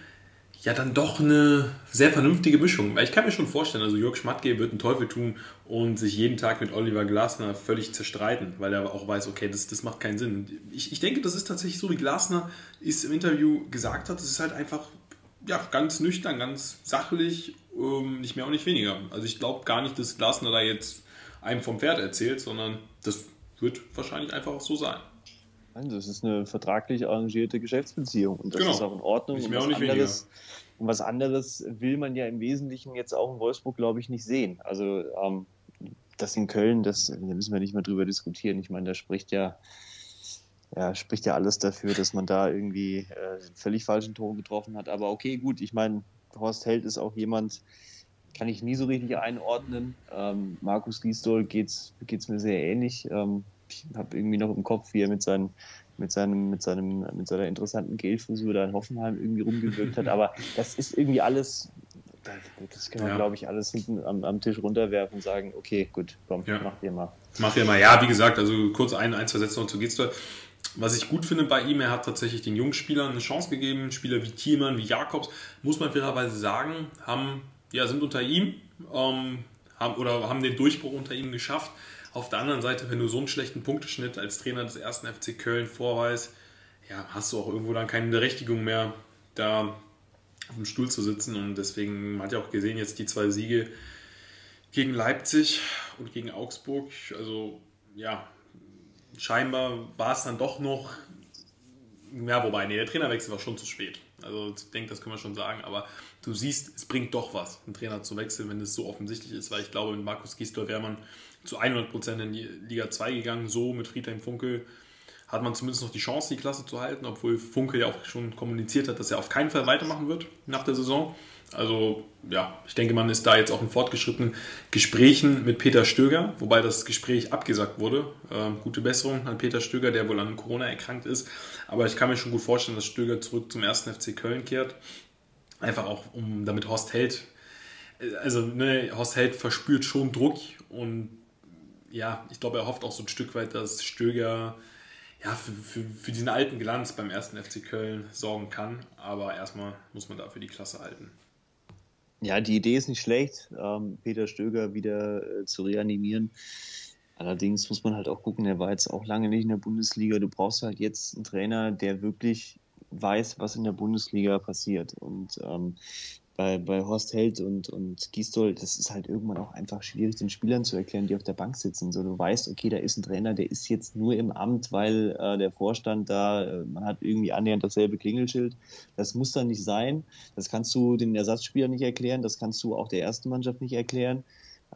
ja dann doch eine sehr vernünftige Mischung. Weil ich kann mir schon vorstellen, also Jörg Schmatke wird einen Teufel tun und sich jeden Tag mit Oliver Glasner völlig zerstreiten, weil er auch weiß, okay, das, das macht keinen Sinn. Ich, ich denke, das ist tatsächlich so, wie Glasner es im Interview gesagt hat. Es ist halt einfach ja, ganz nüchtern, ganz sachlich ähm, nicht mehr und nicht weniger. Also ich glaube gar nicht, dass Glasner da jetzt einem vom Pferd erzählt, sondern das wird wahrscheinlich einfach auch so sein. Also es ist eine vertraglich arrangierte Geschäftsbeziehung und das genau. ist auch in Ordnung. Nicht mehr und, was anderes, und was anderes will man ja im Wesentlichen jetzt auch in Wolfsburg, glaube ich, nicht sehen. Also ähm, das in Köln, das da müssen wir nicht mehr drüber diskutieren. Ich meine, da spricht ja, ja, spricht ja alles dafür, dass man da irgendwie äh, völlig falschen Ton getroffen hat. Aber okay, gut, ich meine, Horst Held ist auch jemand, kann ich nie so richtig einordnen. Ähm, Markus Giesdol geht es mir sehr ähnlich. Ähm, ich habe irgendwie noch im Kopf, wie er mit, seinen, mit, seinem, mit, seinem, mit seiner interessanten Gelfrisur da in Hoffenheim irgendwie rumgewirkt hat. Aber das ist irgendwie alles, das kann man, ja. glaube ich, alles hinten am, am, Tisch runterwerfen und sagen, okay, gut, komm, ja. mach dir mal. Mach dir mal, ja, wie gesagt, also kurz ein, ein zwei Sätze noch zu Giesdol. Was ich gut finde bei ihm, er hat tatsächlich den jungen Spielern eine Chance gegeben. Spieler wie Thielmann, wie Jakobs, muss man fairerweise sagen, haben, ja, sind unter ihm ähm, haben, oder haben den Durchbruch unter ihm geschafft. Auf der anderen Seite, wenn du so einen schlechten Punkteschnitt als Trainer des ersten FC Köln vorweist, ja, hast du auch irgendwo dann keine Berechtigung mehr, da auf dem Stuhl zu sitzen. Und deswegen man hat ja auch gesehen, jetzt die zwei Siege gegen Leipzig und gegen Augsburg. Also ja, scheinbar war es dann doch noch, ja, wobei, nee, der Trainerwechsel war schon zu spät. Also ich denke, das können wir schon sagen, aber du siehst, es bringt doch was, einen Trainer zu wechseln, wenn es so offensichtlich ist, weil ich glaube, mit Markus Gisdol wäre man zu 100% in die Liga 2 gegangen, so mit Friedhelm Funkel hat man zumindest noch die Chance, die Klasse zu halten, obwohl Funkel ja auch schon kommuniziert hat, dass er auf keinen Fall weitermachen wird nach der Saison. Also ja, ich denke, man ist da jetzt auch in fortgeschrittenen Gesprächen mit Peter Stöger, wobei das Gespräch abgesagt wurde. Ähm, gute Besserung an Peter Stöger, der wohl an Corona erkrankt ist. Aber ich kann mir schon gut vorstellen, dass Stöger zurück zum ersten FC Köln kehrt. Einfach auch, um damit Horst Held, also ne, Horst Held verspürt schon Druck und ja, ich glaube, er hofft auch so ein Stück weit, dass Stöger ja, für, für, für diesen alten Glanz beim ersten FC Köln sorgen kann. Aber erstmal muss man dafür die Klasse halten. Ja, die Idee ist nicht schlecht, ähm, Peter Stöger wieder äh, zu reanimieren. Allerdings muss man halt auch gucken, er war jetzt auch lange nicht in der Bundesliga. Du brauchst halt jetzt einen Trainer, der wirklich weiß, was in der Bundesliga passiert. Und ähm, bei, bei Horst Held und, und Gisdol, das ist halt irgendwann auch einfach schwierig, den Spielern zu erklären, die auf der Bank sitzen. So, du weißt, okay, da ist ein Trainer, der ist jetzt nur im Amt, weil äh, der Vorstand da, äh, man hat irgendwie annähernd dasselbe Klingelschild. Das muss dann nicht sein. Das kannst du den Ersatzspielern nicht erklären, das kannst du auch der ersten Mannschaft nicht erklären.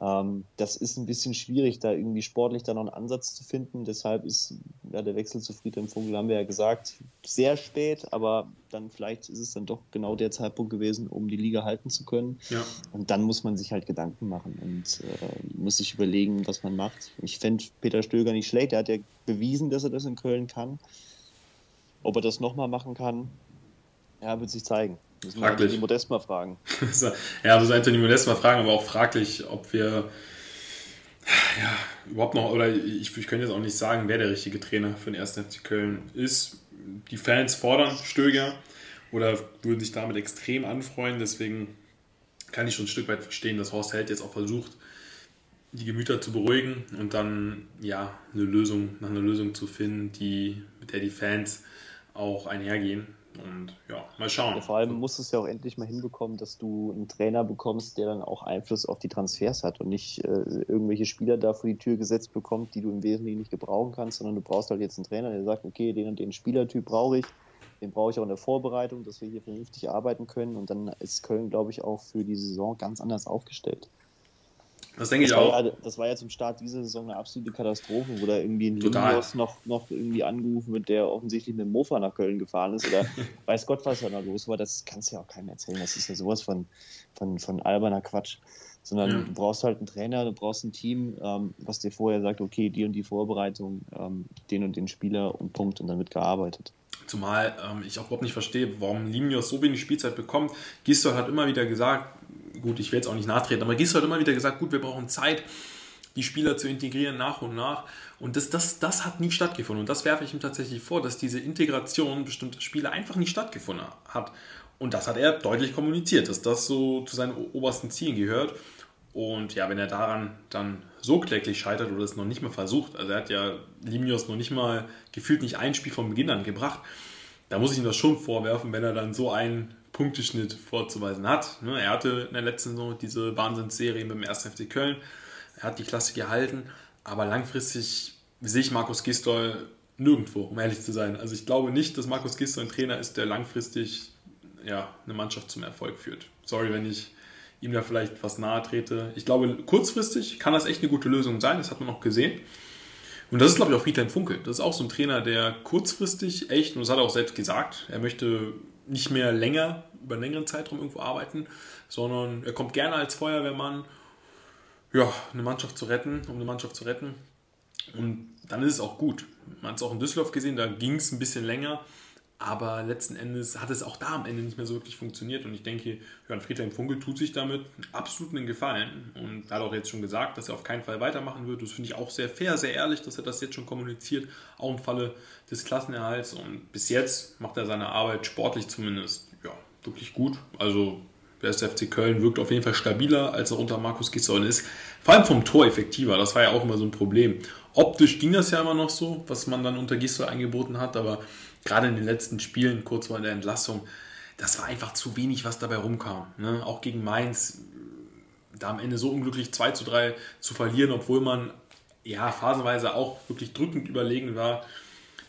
Ähm, das ist ein bisschen schwierig, da irgendwie sportlich dann noch einen Ansatz zu finden. Deshalb ist ja, der Wechsel zu Friedhelm Funkel, haben wir ja gesagt, sehr spät, aber dann vielleicht ist es dann doch genau der Zeitpunkt gewesen, um die Liga halten zu können. Ja. Und dann muss man sich halt Gedanken machen und äh, muss sich überlegen, was man macht. Ich fände Peter Stöger nicht schlecht, er hat ja bewiesen, dass er das in Köln kann. Ob er das nochmal machen kann, ja, wird sich zeigen. Müssen wir Anthony Modest mal fragen. ja, also Anthony Modest mal fragen, aber auch fraglich, ob wir ja, überhaupt noch, oder ich, ich könnte jetzt auch nicht sagen, wer der richtige Trainer für den 1. FC Köln ist. Die Fans fordern Stöger oder würden sich damit extrem anfreuen. Deswegen kann ich schon ein Stück weit verstehen, dass Horst Held jetzt auch versucht, die Gemüter zu beruhigen und dann ja eine Lösung, nach einer Lösung zu finden, die, mit der die Fans auch einhergehen. Und ja, mal schauen. Ja, vor allem musst du es ja auch endlich mal hinbekommen, dass du einen Trainer bekommst, der dann auch Einfluss auf die Transfers hat und nicht äh, irgendwelche Spieler da vor die Tür gesetzt bekommt, die du im Wesentlichen nicht gebrauchen kannst, sondern du brauchst halt jetzt einen Trainer, der sagt, okay, den und den Spielertyp brauche ich, den brauche ich auch in der Vorbereitung, dass wir hier vernünftig arbeiten können und dann ist Köln, glaube ich, auch für die Saison ganz anders aufgestellt. Das denke ich auch. Ja, das war ja zum Start dieser Saison eine absolute Katastrophe, wo da irgendwie ein Lindros noch, noch irgendwie angerufen wird, der offensichtlich mit dem Mofa nach Köln gefahren ist oder weiß Gott, was da noch los war. Das kannst du ja auch keinem erzählen. Das ist ja sowas von, von, von alberner Quatsch. Sondern ja. du brauchst halt einen Trainer, du brauchst ein Team, ähm, was dir vorher sagt, okay, die und die Vorbereitung, ähm, den und den Spieler und Punkt und dann wird gearbeitet. Zumal ähm, ich auch überhaupt nicht verstehe, warum Limnios so wenig Spielzeit bekommt. Gistol hat immer wieder gesagt, gut, ich will jetzt auch nicht nachtreten, aber Gisdol hat immer wieder gesagt, gut, wir brauchen Zeit, die Spieler zu integrieren nach und nach. Und das, das, das hat nie stattgefunden. Und das werfe ich ihm tatsächlich vor, dass diese Integration bestimmter Spieler einfach nicht stattgefunden hat. Und das hat er deutlich kommuniziert, dass das so zu seinen obersten Zielen gehört. Und ja, wenn er daran dann so kläglich scheitert oder es noch nicht mal versucht, also er hat ja Limios noch nicht mal gefühlt nicht ein Spiel von Beginn an gebracht, da muss ich ihm das schon vorwerfen, wenn er dann so ein Punkteschnitt vorzuweisen hat. Ne, er hatte in der letzten Saison diese Wahnsinnsserie mit dem 1. FC Köln. Er hat die Klasse gehalten, aber langfristig sehe ich Markus Gistol nirgendwo, um ehrlich zu sein. Also ich glaube nicht, dass Markus Gistol ein Trainer ist, der langfristig ja, eine Mannschaft zum Erfolg führt. Sorry, wenn ich ihm da vielleicht was nahe trete. Ich glaube, kurzfristig kann das echt eine gute Lösung sein, das hat man noch gesehen. Und das ist, glaube ich, auch Friedhelm Funkel. Das ist auch so ein Trainer, der kurzfristig echt, und das hat er auch selbst gesagt, er möchte nicht mehr länger, über einen längeren Zeitraum irgendwo arbeiten, sondern er kommt gerne als Feuerwehrmann, ja, eine Mannschaft zu retten, um eine Mannschaft zu retten. Und dann ist es auch gut. Man hat es auch in Düsseldorf gesehen, da ging es ein bisschen länger. Aber letzten Endes hat es auch da am Ende nicht mehr so wirklich funktioniert. Und ich denke, Johann Friedhelm Funkel tut sich damit absolut einen Gefallen. Und hat auch jetzt schon gesagt, dass er auf keinen Fall weitermachen wird. Das finde ich auch sehr fair, sehr ehrlich, dass er das jetzt schon kommuniziert. Auch im Falle des Klassenerhalts. Und bis jetzt macht er seine Arbeit sportlich zumindest ja, wirklich gut. Also der FC Köln wirkt auf jeden Fall stabiler, als er unter Markus Gisdol ist. Vor allem vom Tor effektiver. Das war ja auch immer so ein Problem. Optisch ging das ja immer noch so, was man dann unter Gisdol eingeboten hat. Aber gerade in den letzten Spielen, kurz vor der Entlassung, das war einfach zu wenig, was dabei rumkam. Ne? Auch gegen Mainz, da am Ende so unglücklich 2 zu 3 zu verlieren, obwohl man ja phasenweise auch wirklich drückend überlegen war,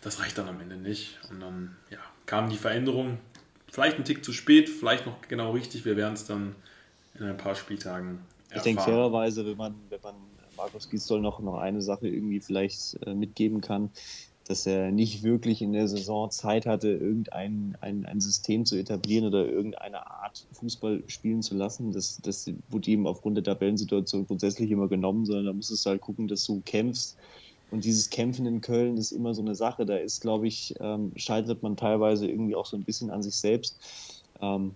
das reicht dann am Ende nicht. Und dann ja, kam die Veränderung, vielleicht ein Tick zu spät, vielleicht noch genau richtig. Wir werden es dann in ein paar Spieltagen erfahren. Ich denke fairerweise, wenn man, wenn man Markus Gisdol noch, noch eine Sache irgendwie vielleicht äh, mitgeben kann, dass er nicht wirklich in der Saison Zeit hatte, irgendein ein, ein System zu etablieren oder irgendeine Art Fußball spielen zu lassen. Das, das wurde ihm aufgrund der Tabellensituation grundsätzlich immer genommen, sondern da musstest du halt gucken, dass du kämpfst. Und dieses Kämpfen in Köln ist immer so eine Sache. Da ist, glaube ich, ähm, scheitert man teilweise irgendwie auch so ein bisschen an sich selbst. Ähm,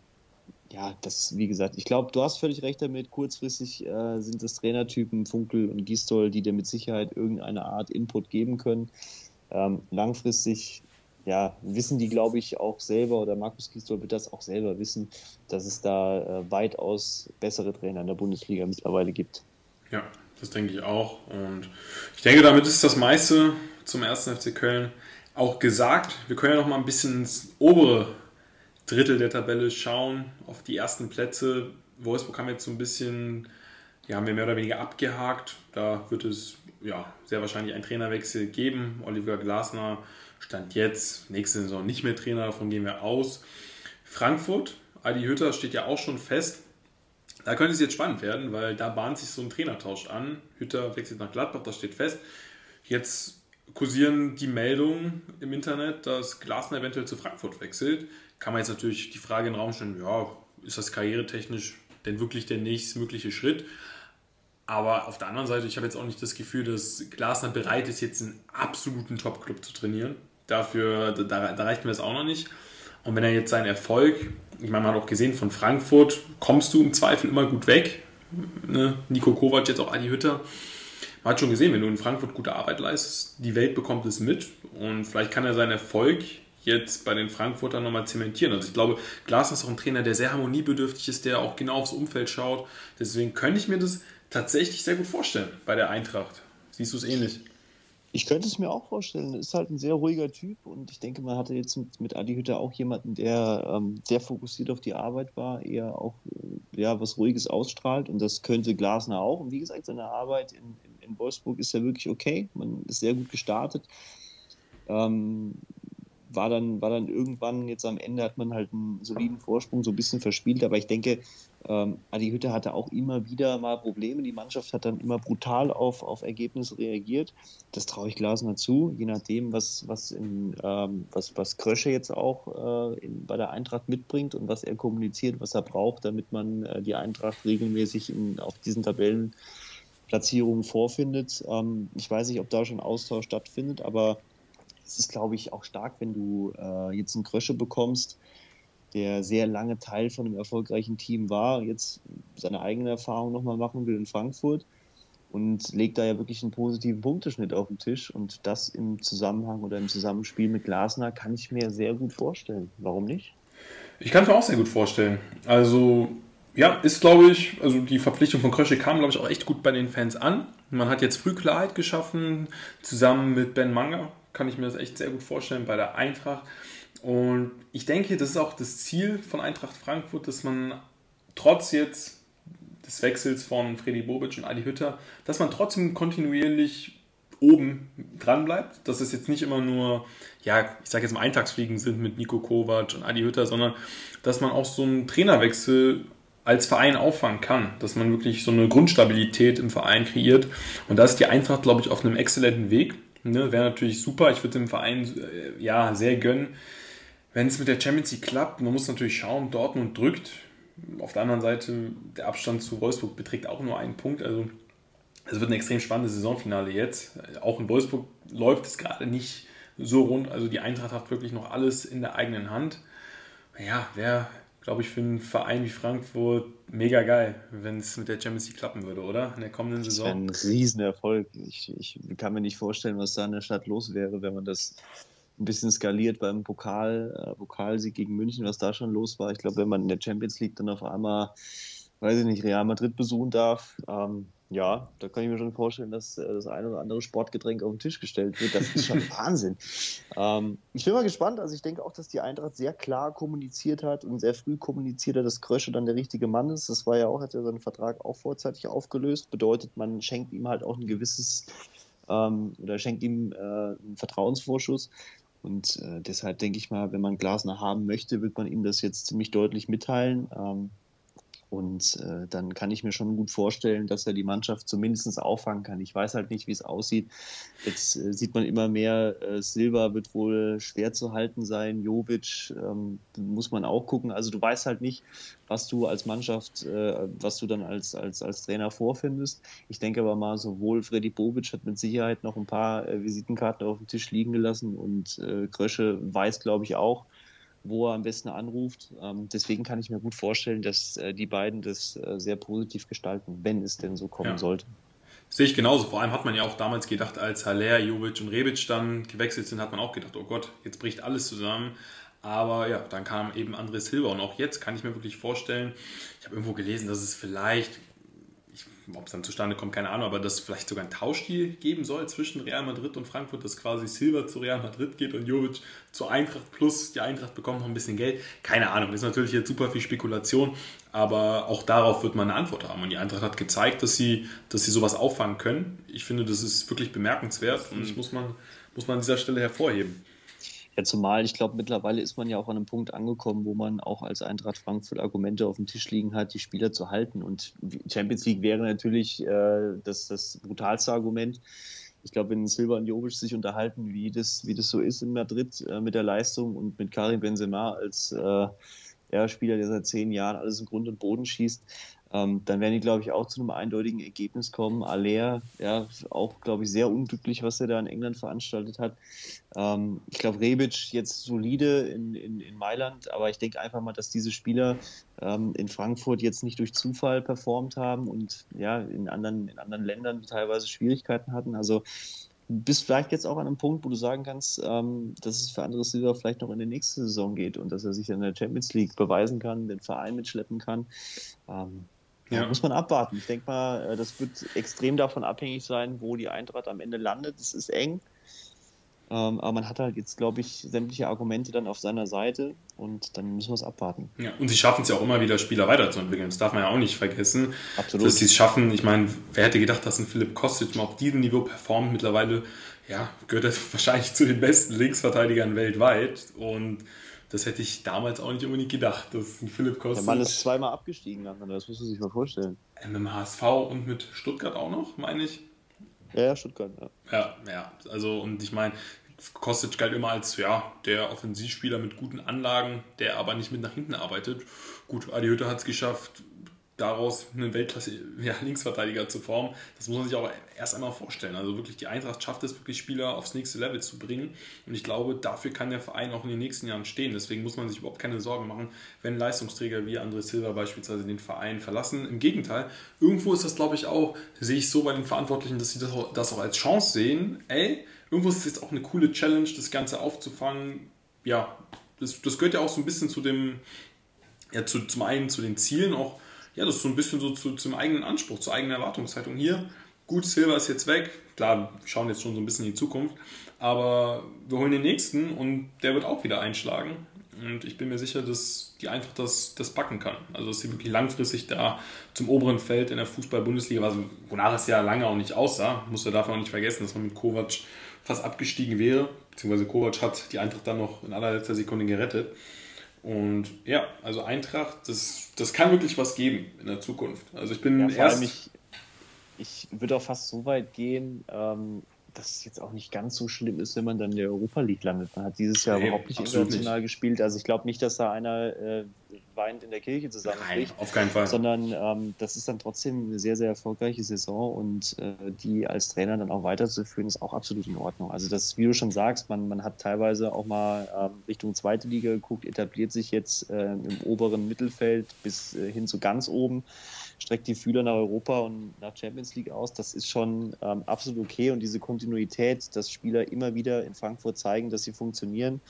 ja, das, wie gesagt, ich glaube, du hast völlig recht damit. Kurzfristig äh, sind das Trainertypen Funkel und Gistol, die dir mit Sicherheit irgendeine Art Input geben können. Ähm, langfristig ja, wissen die, glaube ich, auch selber, oder Markus Gisdol wird das auch selber wissen, dass es da äh, weitaus bessere Trainer in der Bundesliga mittlerweile gibt. Ja, das denke ich auch. Und ich denke, damit ist das meiste zum ersten FC Köln auch gesagt. Wir können ja noch mal ein bisschen ins obere Drittel der Tabelle schauen, auf die ersten Plätze. Wolfsburg haben jetzt so ein bisschen, die haben wir mehr oder weniger abgehakt. Da wird es ja, sehr wahrscheinlich einen Trainerwechsel geben. Oliver Glasner stand jetzt nächste Saison nicht mehr Trainer, davon gehen wir aus. Frankfurt, Adi Hütter steht ja auch schon fest. Da könnte es jetzt spannend werden, weil da bahnt sich so ein Trainertausch an. Hütter wechselt nach Gladbach, das steht fest. Jetzt kursieren die Meldungen im Internet, dass Glasner eventuell zu Frankfurt wechselt. Kann man jetzt natürlich die Frage in den Raum stellen, ja, ist das karrieretechnisch denn wirklich der nächstmögliche Schritt? Aber auf der anderen Seite, ich habe jetzt auch nicht das Gefühl, dass Glasner bereit ist, jetzt einen absoluten Top-Club zu trainieren. Dafür, da, da reicht mir das auch noch nicht. Und wenn er jetzt seinen Erfolg, ich meine, man hat auch gesehen, von Frankfurt kommst du im Zweifel immer gut weg. Ne? Nico Kovac, jetzt auch Adi Hütter. Man hat schon gesehen, wenn du in Frankfurt gute Arbeit leistest, die Welt bekommt es mit. Und vielleicht kann er seinen Erfolg jetzt bei den Frankfurtern nochmal zementieren. Also ich glaube, Glasner ist auch ein Trainer, der sehr harmoniebedürftig ist, der auch genau aufs Umfeld schaut. Deswegen könnte ich mir das tatsächlich sehr gut vorstellen bei der Eintracht. Siehst du es ähnlich? Ich könnte es mir auch vorstellen. Ist halt ein sehr ruhiger Typ und ich denke, man hatte jetzt mit, mit Adi Hütter auch jemanden, der ähm, sehr fokussiert auf die Arbeit war, eher auch äh, ja, was Ruhiges ausstrahlt und das könnte Glasner auch. Und wie gesagt, seine Arbeit in, in, in Wolfsburg ist ja wirklich okay. Man ist sehr gut gestartet. Ähm, war dann, war dann irgendwann, jetzt am Ende hat man halt einen soliden Vorsprung so ein bisschen verspielt, aber ich denke, ähm, Adi Hütte hatte auch immer wieder mal Probleme. Die Mannschaft hat dann immer brutal auf, auf Ergebnisse reagiert. Das traue ich Glasner zu, je nachdem, was, was, in, ähm, was, was Krösche jetzt auch äh, in, bei der Eintracht mitbringt und was er kommuniziert, was er braucht, damit man äh, die Eintracht regelmäßig in, auf diesen Tabellenplatzierungen vorfindet. Ähm, ich weiß nicht, ob da schon Austausch stattfindet, aber es ist, glaube ich, auch stark, wenn du äh, jetzt einen Krösche bekommst, der sehr lange Teil von einem erfolgreichen Team war, jetzt seine eigene Erfahrung nochmal machen will in Frankfurt und legt da ja wirklich einen positiven Punkteschnitt auf den Tisch. Und das im Zusammenhang oder im Zusammenspiel mit Glasner kann ich mir sehr gut vorstellen. Warum nicht? Ich kann es mir auch sehr gut vorstellen. Also, ja, ist, glaube ich, also die Verpflichtung von Krösche kam, glaube ich, auch echt gut bei den Fans an. Man hat jetzt früh Klarheit geschaffen, zusammen mit Ben Manga, kann ich mir das echt sehr gut vorstellen bei der Eintracht. Und ich denke, das ist auch das Ziel von Eintracht Frankfurt, dass man trotz jetzt des Wechsels von Freddy Bobic und Adi Hütter, dass man trotzdem kontinuierlich oben dran bleibt. Dass es jetzt nicht immer nur, ja, ich sage jetzt mal Eintagsfliegen sind mit Nico Kovac und Adi Hütter, sondern dass man auch so einen Trainerwechsel als Verein auffangen kann, dass man wirklich so eine Grundstabilität im Verein kreiert. Und da ist die Eintracht, glaube ich, auf einem exzellenten Weg. Ne, Wäre natürlich super. Ich würde dem Verein äh, ja sehr gönnen, wenn es mit der Champions League klappt. Man muss natürlich schauen, Dortmund drückt. Auf der anderen Seite, der Abstand zu Wolfsburg beträgt auch nur einen Punkt. Also es wird ein extrem spannendes Saisonfinale jetzt. Auch in Wolfsburg läuft es gerade nicht so rund. Also die Eintracht hat wirklich noch alles in der eigenen Hand. Ja, wäre, glaube ich, für einen Verein wie Frankfurt mega geil, wenn es mit der Champions League klappen würde, oder? In der kommenden Saison. Ein Riesenerfolg. Ich, ich kann mir nicht vorstellen, was da in der Stadt los wäre, wenn man das ein bisschen skaliert beim Pokal, äh, Pokalsieg gegen München, was da schon los war. Ich glaube, wenn man in der Champions League dann auf einmal, weiß ich nicht, Real Madrid besuchen darf, ähm, ja, da kann ich mir schon vorstellen, dass äh, das eine oder andere Sportgetränk auf den Tisch gestellt wird. Das ist schon Wahnsinn. Ähm, ich bin mal gespannt. Also ich denke auch, dass die Eintracht sehr klar kommuniziert hat und sehr früh kommuniziert hat, dass Krösche dann der richtige Mann ist. Das war ja auch, hat er seinen Vertrag auch vorzeitig aufgelöst. Bedeutet, man schenkt ihm halt auch ein gewisses ähm, oder schenkt ihm äh, einen Vertrauensvorschuss. Und äh, deshalb denke ich mal, wenn man Glasner haben möchte, wird man ihm das jetzt ziemlich deutlich mitteilen. Ähm, und äh, dann kann ich mir schon gut vorstellen, dass er die Mannschaft zumindest auffangen kann. Ich weiß halt nicht, wie es aussieht. Jetzt äh, sieht man immer mehr, äh, Silva wird wohl schwer zu halten sein. Jovic ähm, muss man auch gucken. Also du weißt halt nicht, was du als Mannschaft, äh, was du dann als, als, als Trainer vorfindest. Ich denke aber mal, sowohl Freddy Bobic hat mit Sicherheit noch ein paar äh, Visitenkarten auf dem Tisch liegen gelassen und äh, Krösche weiß, glaube ich, auch, wo er am besten anruft. Ähm, deswegen kann ich mir gut vorstellen, dass äh, die beiden das äh, sehr positiv gestalten, wenn es denn so kommen ja. sollte. Sehe ich genauso. Vor allem hat man ja auch damals gedacht, als Haller, Jovic und Rebic dann gewechselt sind, hat man auch gedacht, oh Gott, jetzt bricht alles zusammen. Aber ja, dann kam eben André Silva und auch jetzt kann ich mir wirklich vorstellen, ich habe irgendwo gelesen, dass es vielleicht ob es dann zustande kommt, keine Ahnung, aber dass es vielleicht sogar ein Tauschdeal geben soll zwischen Real Madrid und Frankfurt, dass quasi Silva zu Real Madrid geht und Jovic zur Eintracht plus die Eintracht bekommt noch ein bisschen Geld. Keine Ahnung, das ist natürlich jetzt super viel Spekulation, aber auch darauf wird man eine Antwort haben. Und die Eintracht hat gezeigt, dass sie, dass sie sowas auffangen können. Ich finde, das ist wirklich bemerkenswert und das muss man, muss man an dieser Stelle hervorheben. Ja, zumal ich glaube, mittlerweile ist man ja auch an einem Punkt angekommen, wo man auch als Eintracht Frankfurt Argumente auf dem Tisch liegen hat, die Spieler zu halten. Und Champions League wäre natürlich äh, das, das brutalste Argument. Ich glaube, wenn Silva und Jovic sich unterhalten, wie das, wie das so ist in Madrid äh, mit der Leistung und mit Karim Benzema als äh, ja, Spieler, der seit zehn Jahren alles in Grund und Boden schießt, ähm, dann werden die, glaube ich, auch zu einem eindeutigen Ergebnis kommen. Aller, ja, auch, glaube ich, sehr unglücklich, was er da in England veranstaltet hat. Ähm, ich glaube, Rebic jetzt solide in, in, in Mailand, aber ich denke einfach mal, dass diese Spieler ähm, in Frankfurt jetzt nicht durch Zufall performt haben und ja, in anderen, in anderen Ländern teilweise Schwierigkeiten hatten. Also bist vielleicht jetzt auch an einem Punkt, wo du sagen kannst, ähm, dass es für andere Silber vielleicht noch in die nächste Saison geht und dass er sich in der Champions League beweisen kann, den Verein mitschleppen kann. Ähm, Ja. muss man abwarten. Ich denke mal, äh, das wird extrem davon abhängig sein, wo die Eintracht am Ende landet. Es ist eng. Ähm, aber man hat halt jetzt, glaube ich, sämtliche Argumente dann auf seiner Seite und dann müssen wir es abwarten. Ja, und sie schaffen es ja auch immer wieder, Spieler weiterzuentwickeln. Das darf man ja auch nicht vergessen. Absolut. Dass sie es schaffen, ich meine, wer hätte gedacht, dass ein Philipp Kostic mal auf diesem Niveau performt? Mittlerweile ja, gehört er wahrscheinlich zu den besten Linksverteidigern weltweit und das hätte ich damals auch nicht unbedingt gedacht, dass ein Philipp Kostic... Der Mann ist zweimal abgestiegen, das musst du sich mal vorstellen. Äh, mit dem HSV und mit Stuttgart auch noch, meine ich. Ja, Stuttgart, ja. Ja, ja, also und ich meine, Kostic galt immer als ja, der Offensivspieler mit guten Anlagen, der aber nicht mit nach hinten arbeitet. Gut, Adi Hütte hat es geschafft, daraus einen Weltklasse-Linksverteidiger ja, zu formen. Das muss man sich auch erst einmal vorstellen. Also wirklich, die Eintracht schafft es wirklich, Spieler aufs nächste Level zu bringen. Und ich glaube, dafür kann der Verein auch in den nächsten Jahren stehen. Deswegen muss man sich überhaupt keine Sorgen machen, wenn Leistungsträger wie André Silva beispielsweise den Verein verlassen. Im Gegenteil, irgendwo ist das, glaube ich, auch, sehe ich so bei den Verantwortlichen, dass sie das auch, das auch als Chance sehen. Ey, irgendwo ist es jetzt auch eine coole Challenge, das Ganze aufzufangen. Ja, das, das gehört ja auch so ein bisschen zu dem, ja, zu, zum einen zu den Zielen auch ja, das ist so ein bisschen so zu, zum eigenen Anspruch, zur eigenen Erwartungshaltung. Hier, gut, Silver ist jetzt weg. Klar, wir schauen jetzt schon so ein bisschen in die Zukunft. Aber wir holen den nächsten und der wird auch wieder einschlagen. Und ich bin mir sicher, dass die Eintracht das, das packen kann. Also, dass sie wirklich langfristig da zum oberen Feld in der Fußball-Bundesliga war, wonach es ja lange auch nicht aussah. Muss er davon auch nicht vergessen, dass man mit Kovac fast abgestiegen wäre. Beziehungsweise Kovac hat die Eintracht dann noch in allerletzter Sekunde gerettet. Und ja, also Eintracht, das, das kann wirklich was geben in der Zukunft. Also ich bin ja, erst. Ich, ich würde auch fast so weit gehen, ähm, dass es jetzt auch nicht ganz so schlimm ist, wenn man dann in der Europa League landet. Man hat dieses Jahr nee, überhaupt nicht international nicht. gespielt. Also ich glaube nicht, dass da einer äh, weinend in der Kirche zusammenbricht. Nein, auf keinen Fall. Sondern ähm, das ist dann trotzdem eine sehr, sehr erfolgreiche Saison und äh, die als Trainer dann auch weiterzuführen, ist auch absolut in Ordnung. Also das, wie du schon sagst, man, man hat teilweise auch mal ähm, Richtung zweite Liga geguckt, etabliert sich jetzt äh, im oberen Mittelfeld bis äh, hin zu ganz oben streckt die Fühler nach Europa und nach Champions League aus. Das ist schon ähm, absolut okay und diese Kontinuität, dass Spieler immer wieder in Frankfurt zeigen, dass sie funktionieren,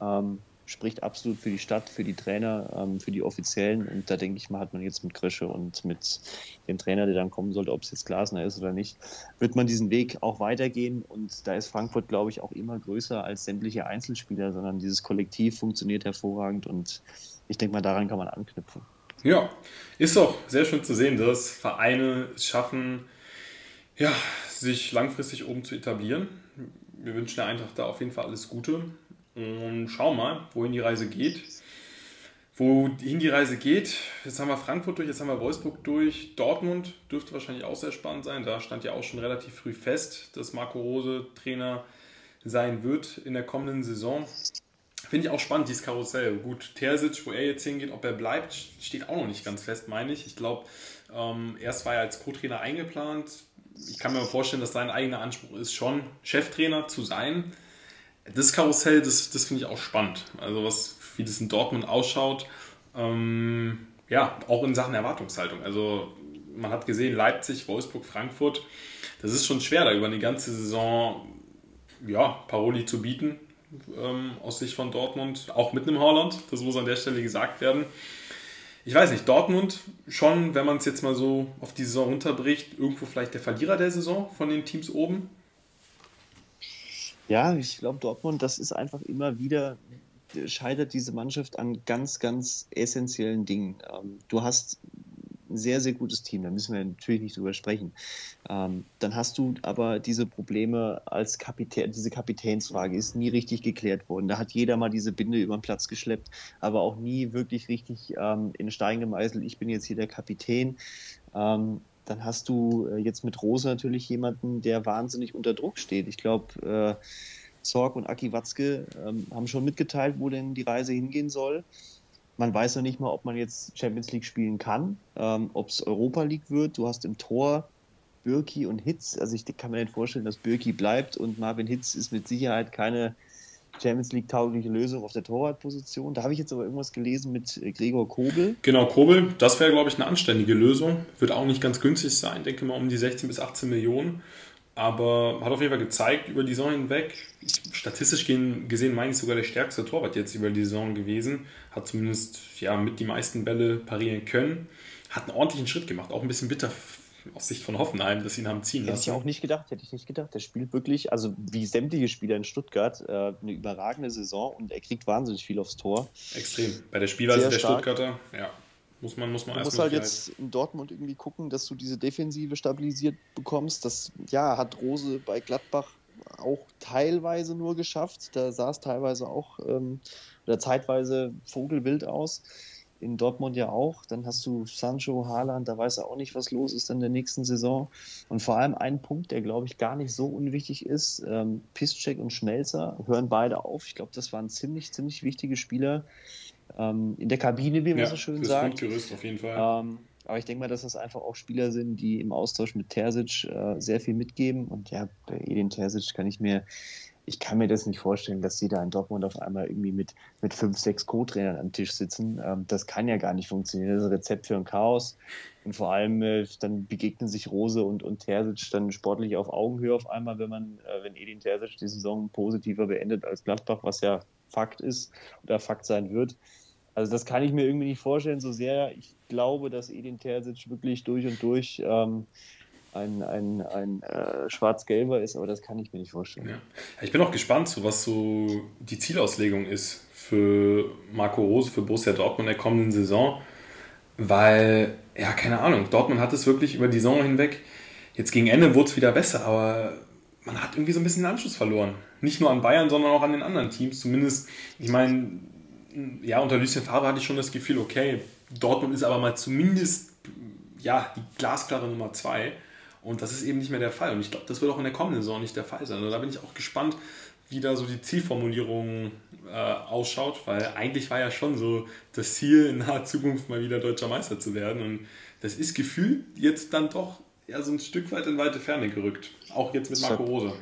ähm, spricht absolut für die Stadt, für die Trainer, ähm, für die Offiziellen. Und da denke ich mal, hat man jetzt mit Krische und mit dem Trainer, der dann kommen sollte, ob es jetzt Glasner ist oder nicht, wird man diesen Weg auch weitergehen. Und da ist Frankfurt, glaube ich, auch immer größer als sämtliche Einzelspieler, sondern dieses Kollektiv funktioniert hervorragend und ich denke mal, daran kann man anknüpfen. Ja, ist doch sehr schön zu sehen, dass Vereine es schaffen, ja, sich langfristig oben zu etablieren. Wir wünschen der Eintracht da auf jeden Fall alles Gute und schauen mal, wohin die Reise geht. Wohin die Reise geht, jetzt haben wir Frankfurt durch, jetzt haben wir Wolfsburg durch. Dortmund dürfte wahrscheinlich auch sehr spannend sein. Da stand ja auch schon relativ früh fest, dass Marco Rose Trainer sein wird in der kommenden Saison. Finde ich auch spannend, dieses Karussell. Gut, Terzic, wo er jetzt hingeht, ob er bleibt, steht auch noch nicht ganz fest, meine ich. Ich glaube, ähm, erst war er als Co-Trainer eingeplant. Ich kann mir vorstellen, dass sein eigener Anspruch ist, schon Cheftrainer zu sein. Das Karussell, das, das finde ich auch spannend. Also, was, wie das in Dortmund ausschaut. Ähm, ja, auch in Sachen Erwartungshaltung. Also, man hat gesehen, Leipzig, Wolfsburg, Frankfurt. Das ist schon schwer, da über eine ganze Saison ja, Paroli zu bieten ähm, aus Sicht von Dortmund, auch mit einem Holland, das muss an der Stelle gesagt werden. Ich weiß nicht, Dortmund schon, wenn man es jetzt mal so auf die Saison runterbricht, irgendwo vielleicht der Verlierer der Saison von den Teams oben? Ja, ich glaube, Dortmund, das ist einfach immer wieder, scheitert diese Mannschaft an ganz, ganz essentiellen Dingen. Ähm, du hast ein sehr, sehr gutes Team, da müssen wir natürlich nicht drüber sprechen. Ähm, dann hast du aber diese Probleme als Kapitän, diese Kapitänsfrage ist nie richtig geklärt worden. Da hat jeder mal diese Binde über den Platz geschleppt, aber auch nie wirklich richtig ähm, in Stein gemeißelt, ich bin jetzt hier der Kapitän. Dann hast du äh, jetzt mit Rose natürlich jemanden, der wahnsinnig unter Druck steht. Ich glaube, äh, Zorg und Aki Watzke ähm, haben schon mitgeteilt, wo denn die Reise hingehen soll. Man weiß noch nicht mal, ob man jetzt Champions League spielen kann, ähm, ob es Europa League wird. Du hast im Tor Birki und Hitz. Also ich kann mir nicht vorstellen, dass Birki bleibt und Marvin Hitz ist mit Sicherheit keine Champions League taugliche Lösung auf der Torwartposition. Da habe ich jetzt aber irgendwas gelesen mit äh, Gregor Kobel. Genau, Kobel, das wäre, glaube ich, eine anständige Lösung. Wird auch nicht ganz günstig sein, denke mal um die 16 bis 18 Millionen aber hat auf jeden Fall gezeigt über die Saison hinweg. Statistisch gesehen meine ich sogar der stärkste Torwart jetzt über die Saison gewesen. Hat zumindest ja, mit die meisten Bälle parieren können. hat einen ordentlichen Schritt gemacht. Auch ein bisschen bitter aus Sicht von Hoffenheim, dass sie ihn haben ziehen lassen. Hätte ich auch nicht gedacht, hätte ich nicht gedacht. Der spielt wirklich, also wie sämtliche Spieler in Stuttgart, äh, eine überragende Saison und er kriegt wahnsinnig viel aufs Tor. Extrem. Bei der Spielweise Sehr der stark. Stuttgarter, ja. Muss man, muss man du musst halt jetzt in Dortmund irgendwie gucken, dass du diese Defensive stabilisiert bekommst. Das ja, hat Rose bei Gladbach auch teilweise nur geschafft. Da sah es teilweise auch ähm, oder zeitweise vogelwild aus in Dortmund ja auch. Dann hast du Sancho, Haaland, da weiß er auch nicht, was los ist in der nächsten Saison. Und vor allem ein Punkt, der glaube ich gar nicht so unwichtig ist: ähm, Piszczek und Schmelzer hören beide auf. Ich glaube, das waren ziemlich, ziemlich wichtige Spieler ähm, in der Kabine, wie man ja, so schön sagt. Grundgerüst auf jeden Fall. Ähm, aber ich denke mal, dass das einfach auch Spieler sind, die im Austausch mit Terzic äh, sehr viel mitgeben. Und ja, bei Edin Terzic kann ich mir ich kann mir das nicht vorstellen, dass sie da in Dortmund auf einmal irgendwie mit, mit fünf, sechs Co-Trainern am Tisch sitzen. Ähm, das kann ja gar nicht funktionieren. Das ist ein Rezept für ein Chaos. Und vor allem, äh, dann begegnen sich Rose und, und Terzic dann sportlich auf Augenhöhe auf einmal, wenn man, äh, wenn Edin Terzic die Saison positiver beendet als Gladbach, was ja Fakt ist oder Fakt sein wird. Also das kann ich mir irgendwie nicht vorstellen, so sehr ich glaube, dass Edin Terzic wirklich durch und durch ähm, ein, ein, ein äh, schwarz-gelber ist, aber das kann ich mir nicht vorstellen. Ja. Ich bin auch gespannt, so, was so die Zielauslegung ist für Marco Rose, für Borussia Dortmund in der kommenden Saison, weil, ja, keine Ahnung, Dortmund hat es wirklich über die Saison hinweg, jetzt gegen Ende wurde es wieder besser, aber man hat irgendwie so ein bisschen den Anschluss verloren. Nicht nur an Bayern, sondern auch an den anderen Teams. Zumindest, ich meine, ja, unter Lucien Favre hatte ich schon das Gefühl, okay, Dortmund ist aber mal zumindest ja, die glasklare Nummer zwei. Und das ist eben nicht mehr der Fall. Und ich glaube, das wird auch in der kommenden Saison nicht der Fall sein. Und da bin ich auch gespannt, wie da so die Zielformulierung äh, ausschaut, weil eigentlich war ja schon so das Ziel, in naher Zukunft mal wieder deutscher Meister zu werden. Und das ist gefühlt jetzt dann doch ja, so ein Stück weit in weite Ferne gerückt. Auch jetzt mit Marco Rose.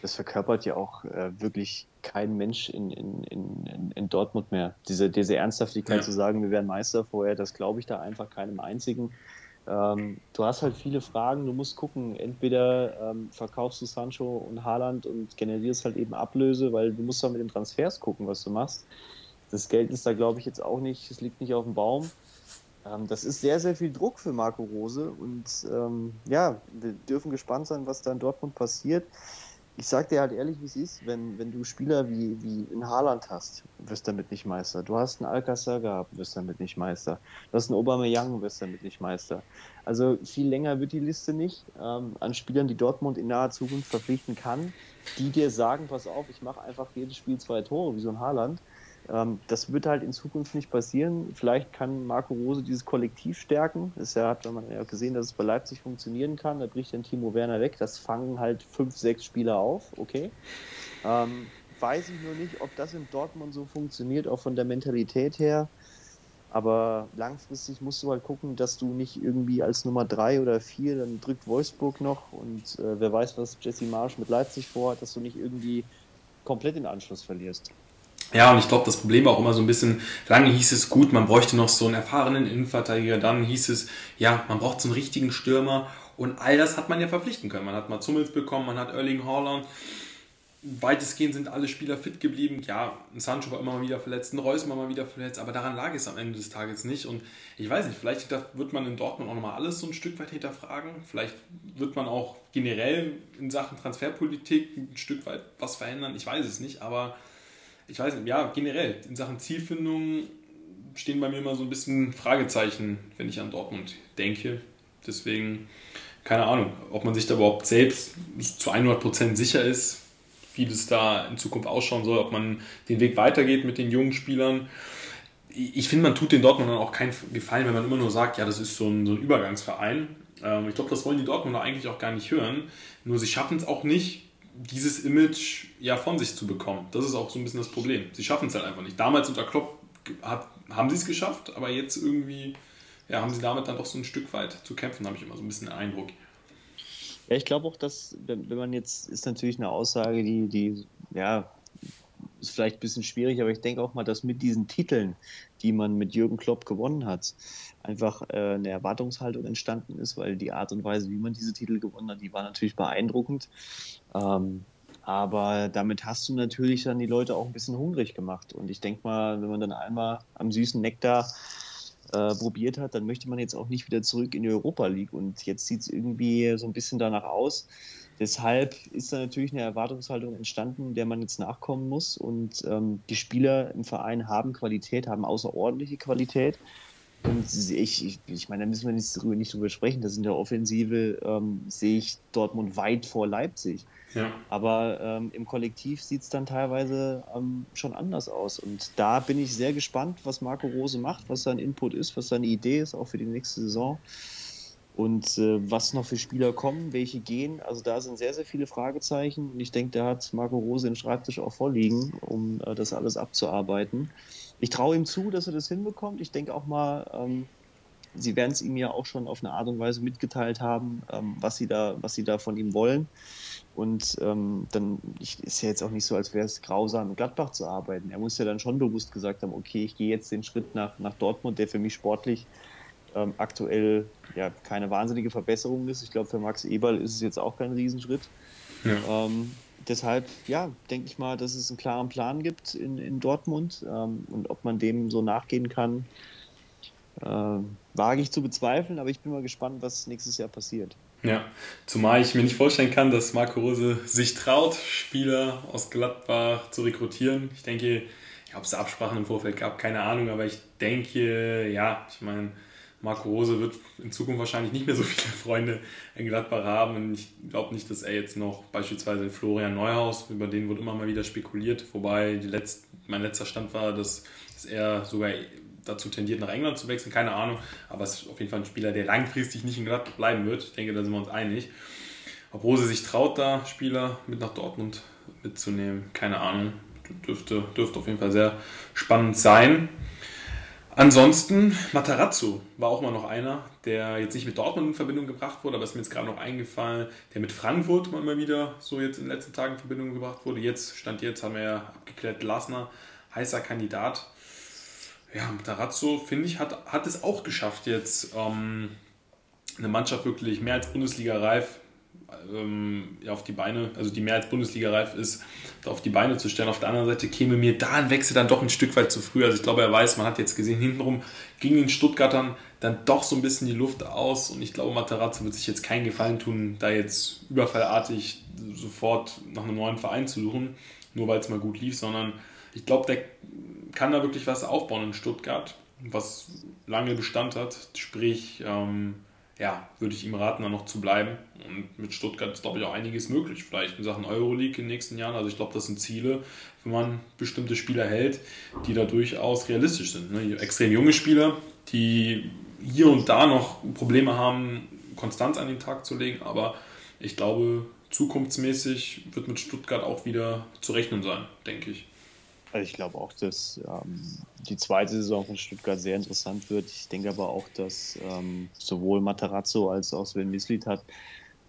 Das verkörpert ja auch äh, wirklich kein Mensch in, in, in, in Dortmund mehr. Diese, diese Ernsthaftigkeit ja. zu sagen, wir werden Meister vorher, das glaube ich da einfach keinem einzigen. Ähm, du hast halt viele Fragen, du musst gucken, entweder ähm, verkaufst du Sancho und Haaland und generierst halt eben Ablöse, weil du musst halt mit den Transfers gucken, was du machst. Das Geld ist da, glaube ich, jetzt auch nicht, es liegt nicht auf dem Baum. Ähm, das ist sehr, sehr viel Druck für Marco Rose und ähm, ja, wir dürfen gespannt sein, was da in Dortmund passiert ich sag dir halt ehrlich, wie es ist, wenn, wenn du Spieler wie, wie in Haaland hast, wirst damit nicht Meister. Du hast einen Alcacer gehabt, wirst damit nicht Meister. Du hast einen Aubameyang, wirst damit nicht Meister. Also viel länger wird die Liste nicht ähm, an Spielern, die Dortmund in naher Zukunft verpflichten kann, die dir sagen, pass auf, ich mache einfach jedes Spiel zwei Tore, wie so ein Haaland. Ähm, das wird halt in Zukunft nicht passieren. Vielleicht kann Marco Rose dieses Kollektiv stärken. Es hat man ja gesehen, dass es bei Leipzig funktionieren kann. Da bricht dann Timo Werner weg. Das fangen halt fünf, sechs Spieler auf. Okay. Ähm, weiß ich nur nicht, ob das in Dortmund so funktioniert, auch von der Mentalität her. Aber langfristig musst du halt gucken, dass du nicht irgendwie als Nummer drei oder vier, dann drückt Wolfsburg noch und äh, wer weiß, was Jesse Marsch mit Leipzig vorhat, dass du nicht irgendwie komplett den Anschluss verlierst. Ja, und ich glaube, das Problem war auch immer so ein bisschen, lange hieß es gut, man bräuchte noch so einen erfahrenen Innenverteidiger, dann hieß es, ja, man braucht so einen richtigen Stürmer und all das hat man ja verpflichten können. Man hat mal Zummels bekommen, man hat Erling Haaland, weitestgehend sind alle Spieler fit geblieben. Ja, Sancho war immer mal wieder verletzt, ein Reus war mal wieder verletzt, aber daran lag es am Ende des Tages nicht. Und ich weiß nicht, vielleicht wird man in Dortmund auch nochmal alles so ein Stück weit hinterfragen. Vielleicht wird man auch generell in Sachen Transferpolitik ein Stück weit was verändern. Ich weiß es nicht, aber ich weiß nicht, ja, generell in Sachen Zielfindung stehen bei mir immer so ein bisschen Fragezeichen, wenn ich an Dortmund denke. Deswegen, keine Ahnung, ob man sich da überhaupt selbst zu 100% sicher ist, wie das da in Zukunft ausschauen soll, ob man den Weg weitergeht mit den jungen Spielern. Ich finde, man tut den Dortmundern auch keinen Gefallen, wenn man immer nur sagt, ja, das ist so ein, so ein Übergangsverein. Ähm, ich glaube, das wollen die Dortmunder eigentlich auch gar nicht hören. Nur sie schaffen es auch nicht, dieses Image ja von sich zu bekommen. Das ist auch so ein bisschen das Problem. Sie schaffen es halt einfach nicht. Damals unter Klopp hat, haben sie es geschafft, aber jetzt irgendwie ja, haben sie damit dann doch so ein Stück weit zu kämpfen, habe ich immer so ein bisschen den Eindruck. Ja, ich glaube auch, dass, wenn, man jetzt, ist natürlich eine Aussage, die, die, ja, ist vielleicht ein bisschen schwierig, aber ich denke auch mal, dass mit diesen Titeln, die man mit Jürgen Klopp gewonnen hat, einfach äh, eine Erwartungshaltung entstanden ist, weil die Art und Weise, wie man diese Titel gewonnen hat, die war natürlich beeindruckend. Ähm, aber damit hast du natürlich dann die Leute auch ein bisschen hungrig gemacht. Und ich denke mal, wenn man dann einmal am süßen Nektar äh, probiert hat, dann möchte man jetzt auch nicht wieder zurück in die Europa League. Und jetzt sieht es irgendwie so ein bisschen danach aus. Deshalb ist da natürlich eine Erwartungshaltung entstanden, der man jetzt nachkommen muss. Und ähm, die Spieler im Verein haben Qualität, haben außerordentliche Qualität. Und ich, ich, ich meine, da müssen wir nicht, nicht drüber sprechen. Das in der Offensive ähm, sehe ich Dortmund weit vor Leipzig. Ja. Aber ähm, im Kollektiv sieht es dann teilweise ähm, schon anders aus. Und da bin ich sehr gespannt, was Marco Rose macht, was sein Input ist, was seine Idee ist, auch für die nächste Saison. Und äh, was noch für Spieler kommen, welche gehen. Also da sind sehr, sehr viele Fragezeichen. Und ich denke, da hat Marco Rose den Schreibtisch auch vorliegen, um äh, das alles abzuarbeiten. Ich traue ihm zu, dass er das hinbekommt. Ich denke auch mal, ähm, sie werden es ihm ja auch schon auf eine Art und Weise mitgeteilt haben, ähm, was, sie da, was sie da von ihm wollen. Und ähm, dann ich, ist ja jetzt auch nicht so, als wäre es grausam, in Gladbach zu arbeiten. Er muss ja dann schon bewusst gesagt haben, okay, ich gehe jetzt den Schritt nach, nach Dortmund, der für mich sportlich ähm, aktuell ja keine wahnsinnige Verbesserung ist. Ich glaube, für Max Eberl ist es jetzt auch kein Riesenschritt. Ja. Ähm, deshalb, ja, denke ich mal, dass es einen klaren Plan gibt in, in Dortmund ähm, und ob man dem so nachgehen kann, äh, wage ich zu bezweifeln, aber ich bin mal gespannt, was nächstes Jahr passiert. Ja, zumal ich mir nicht vorstellen kann, dass Marco Rose sich traut, Spieler aus Gladbach zu rekrutieren. Ich denke, ob es Absprachen im Vorfeld gab, keine Ahnung, aber ich denke, ja, ich meine, Marco Rose wird in Zukunft wahrscheinlich nicht mehr so viele Freunde in Gladbach haben und ich glaube nicht, dass er jetzt noch beispielsweise Florian Neuhaus, über den wird immer mal wieder spekuliert, wobei die letzt, mein letzter Stand war, dass, dass er sogar dazu tendiert, nach England zu wechseln, keine Ahnung. Aber es ist auf jeden Fall ein Spieler, der langfristig nicht in Gladbach bleiben wird. Ich denke, da sind wir uns einig. Ob Rose sich traut, da Spieler mit nach Dortmund mitzunehmen, keine Ahnung. Dürfte, dürfte auf jeden Fall sehr spannend sein. Ansonsten, Matarazzo war auch mal noch einer, der jetzt nicht mit Dortmund in Verbindung gebracht wurde, aber ist mir jetzt gerade noch eingefallen, der mit Frankfurt mal wieder so jetzt in den letzten Tagen in Verbindung gebracht wurde. Jetzt, Stand jetzt, haben wir ja abgeklärt, Glasner, heißer Kandidat ja, Tarazzo, finde ich, hat, hat es auch geschafft, jetzt ähm, eine Mannschaft wirklich mehr als Bundesliga-reif ähm, ja, auf die Beine, also die mehr als Bundesliga-reif ist, auf die Beine zu stellen. Auf der anderen Seite käme mir da ein Wechsel dann doch ein Stück weit zu früh. Also ich glaube, er weiß, man hat jetzt gesehen, hintenrum ging den Stuttgartern dann doch so ein bisschen die Luft aus und ich glaube, Matarazzo wird sich jetzt keinen Gefallen tun, da jetzt überfallartig sofort nach einem neuen Verein zu suchen, nur weil es mal gut lief, sondern ich glaube, der kann da wirklich was aufbauen in Stuttgart, was lange Bestand hat. Sprich, ähm, ja, würde ich ihm raten, da noch zu bleiben. Und mit Stuttgart ist, glaube ich, auch einiges möglich. Vielleicht in Sachen Euroleague in den nächsten Jahren. Also ich glaube, das sind Ziele, wenn man bestimmte Spieler hält, die da durchaus realistisch sind. Ne? Extrem junge Spieler, die hier und da noch Probleme haben, Konstanz an den Tag zu legen. Aber ich glaube, zukunftsmäßig wird mit Stuttgart auch wieder zu rechnen sein, denke ich. Also ich glaube auch, dass ähm, die zweite Saison von Stuttgart sehr interessant wird. Ich denke aber auch, dass ähm, sowohl Matarazzo als auch Sven Mislit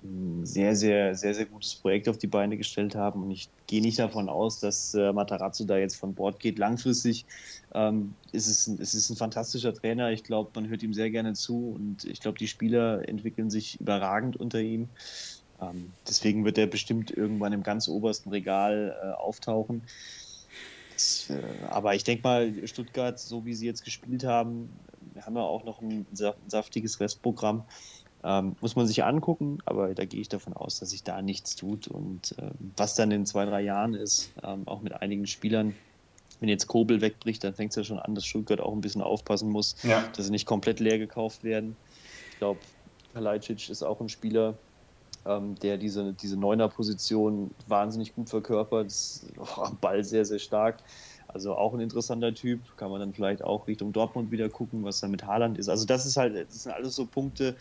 ein sehr, sehr, sehr, sehr gutes Projekt auf die Beine gestellt haben. Und ich gehe nicht davon aus, dass äh, Matarazzo da jetzt von Bord geht. Langfristig ähm, ist es, ein, es ein fantastischer Trainer. Ich glaube, man hört ihm sehr gerne zu und ich glaube, die Spieler entwickeln sich überragend unter ihm. Ähm, deswegen wird er bestimmt irgendwann im ganz obersten Regal äh, auftauchen. Äh, aber ich denke mal, Stuttgart, so wie sie jetzt gespielt haben, wir haben ja auch noch ein saftiges Restprogramm. Ähm, muss man sich angucken, aber da gehe ich davon aus, dass sich da nichts tut. Und äh, was dann in zwei, drei Jahren ist, ähm, auch mit einigen Spielern, wenn jetzt Kobel wegbricht, dann fängt es ja schon an, dass Stuttgart auch ein bisschen aufpassen muss, ja. dass sie nicht komplett leer gekauft werden. Ich glaube, Kalajdzic ist auch ein Spieler, ähm, der diese, diese Neuner-Position wahnsinnig gut verkörpert. Ist am Ball sehr, sehr stark. Also auch ein interessanter Typ. Kann man dann vielleicht auch Richtung Dortmund wieder gucken, was da mit Haaland ist. Also das ist halt, das sind alles so Punkte,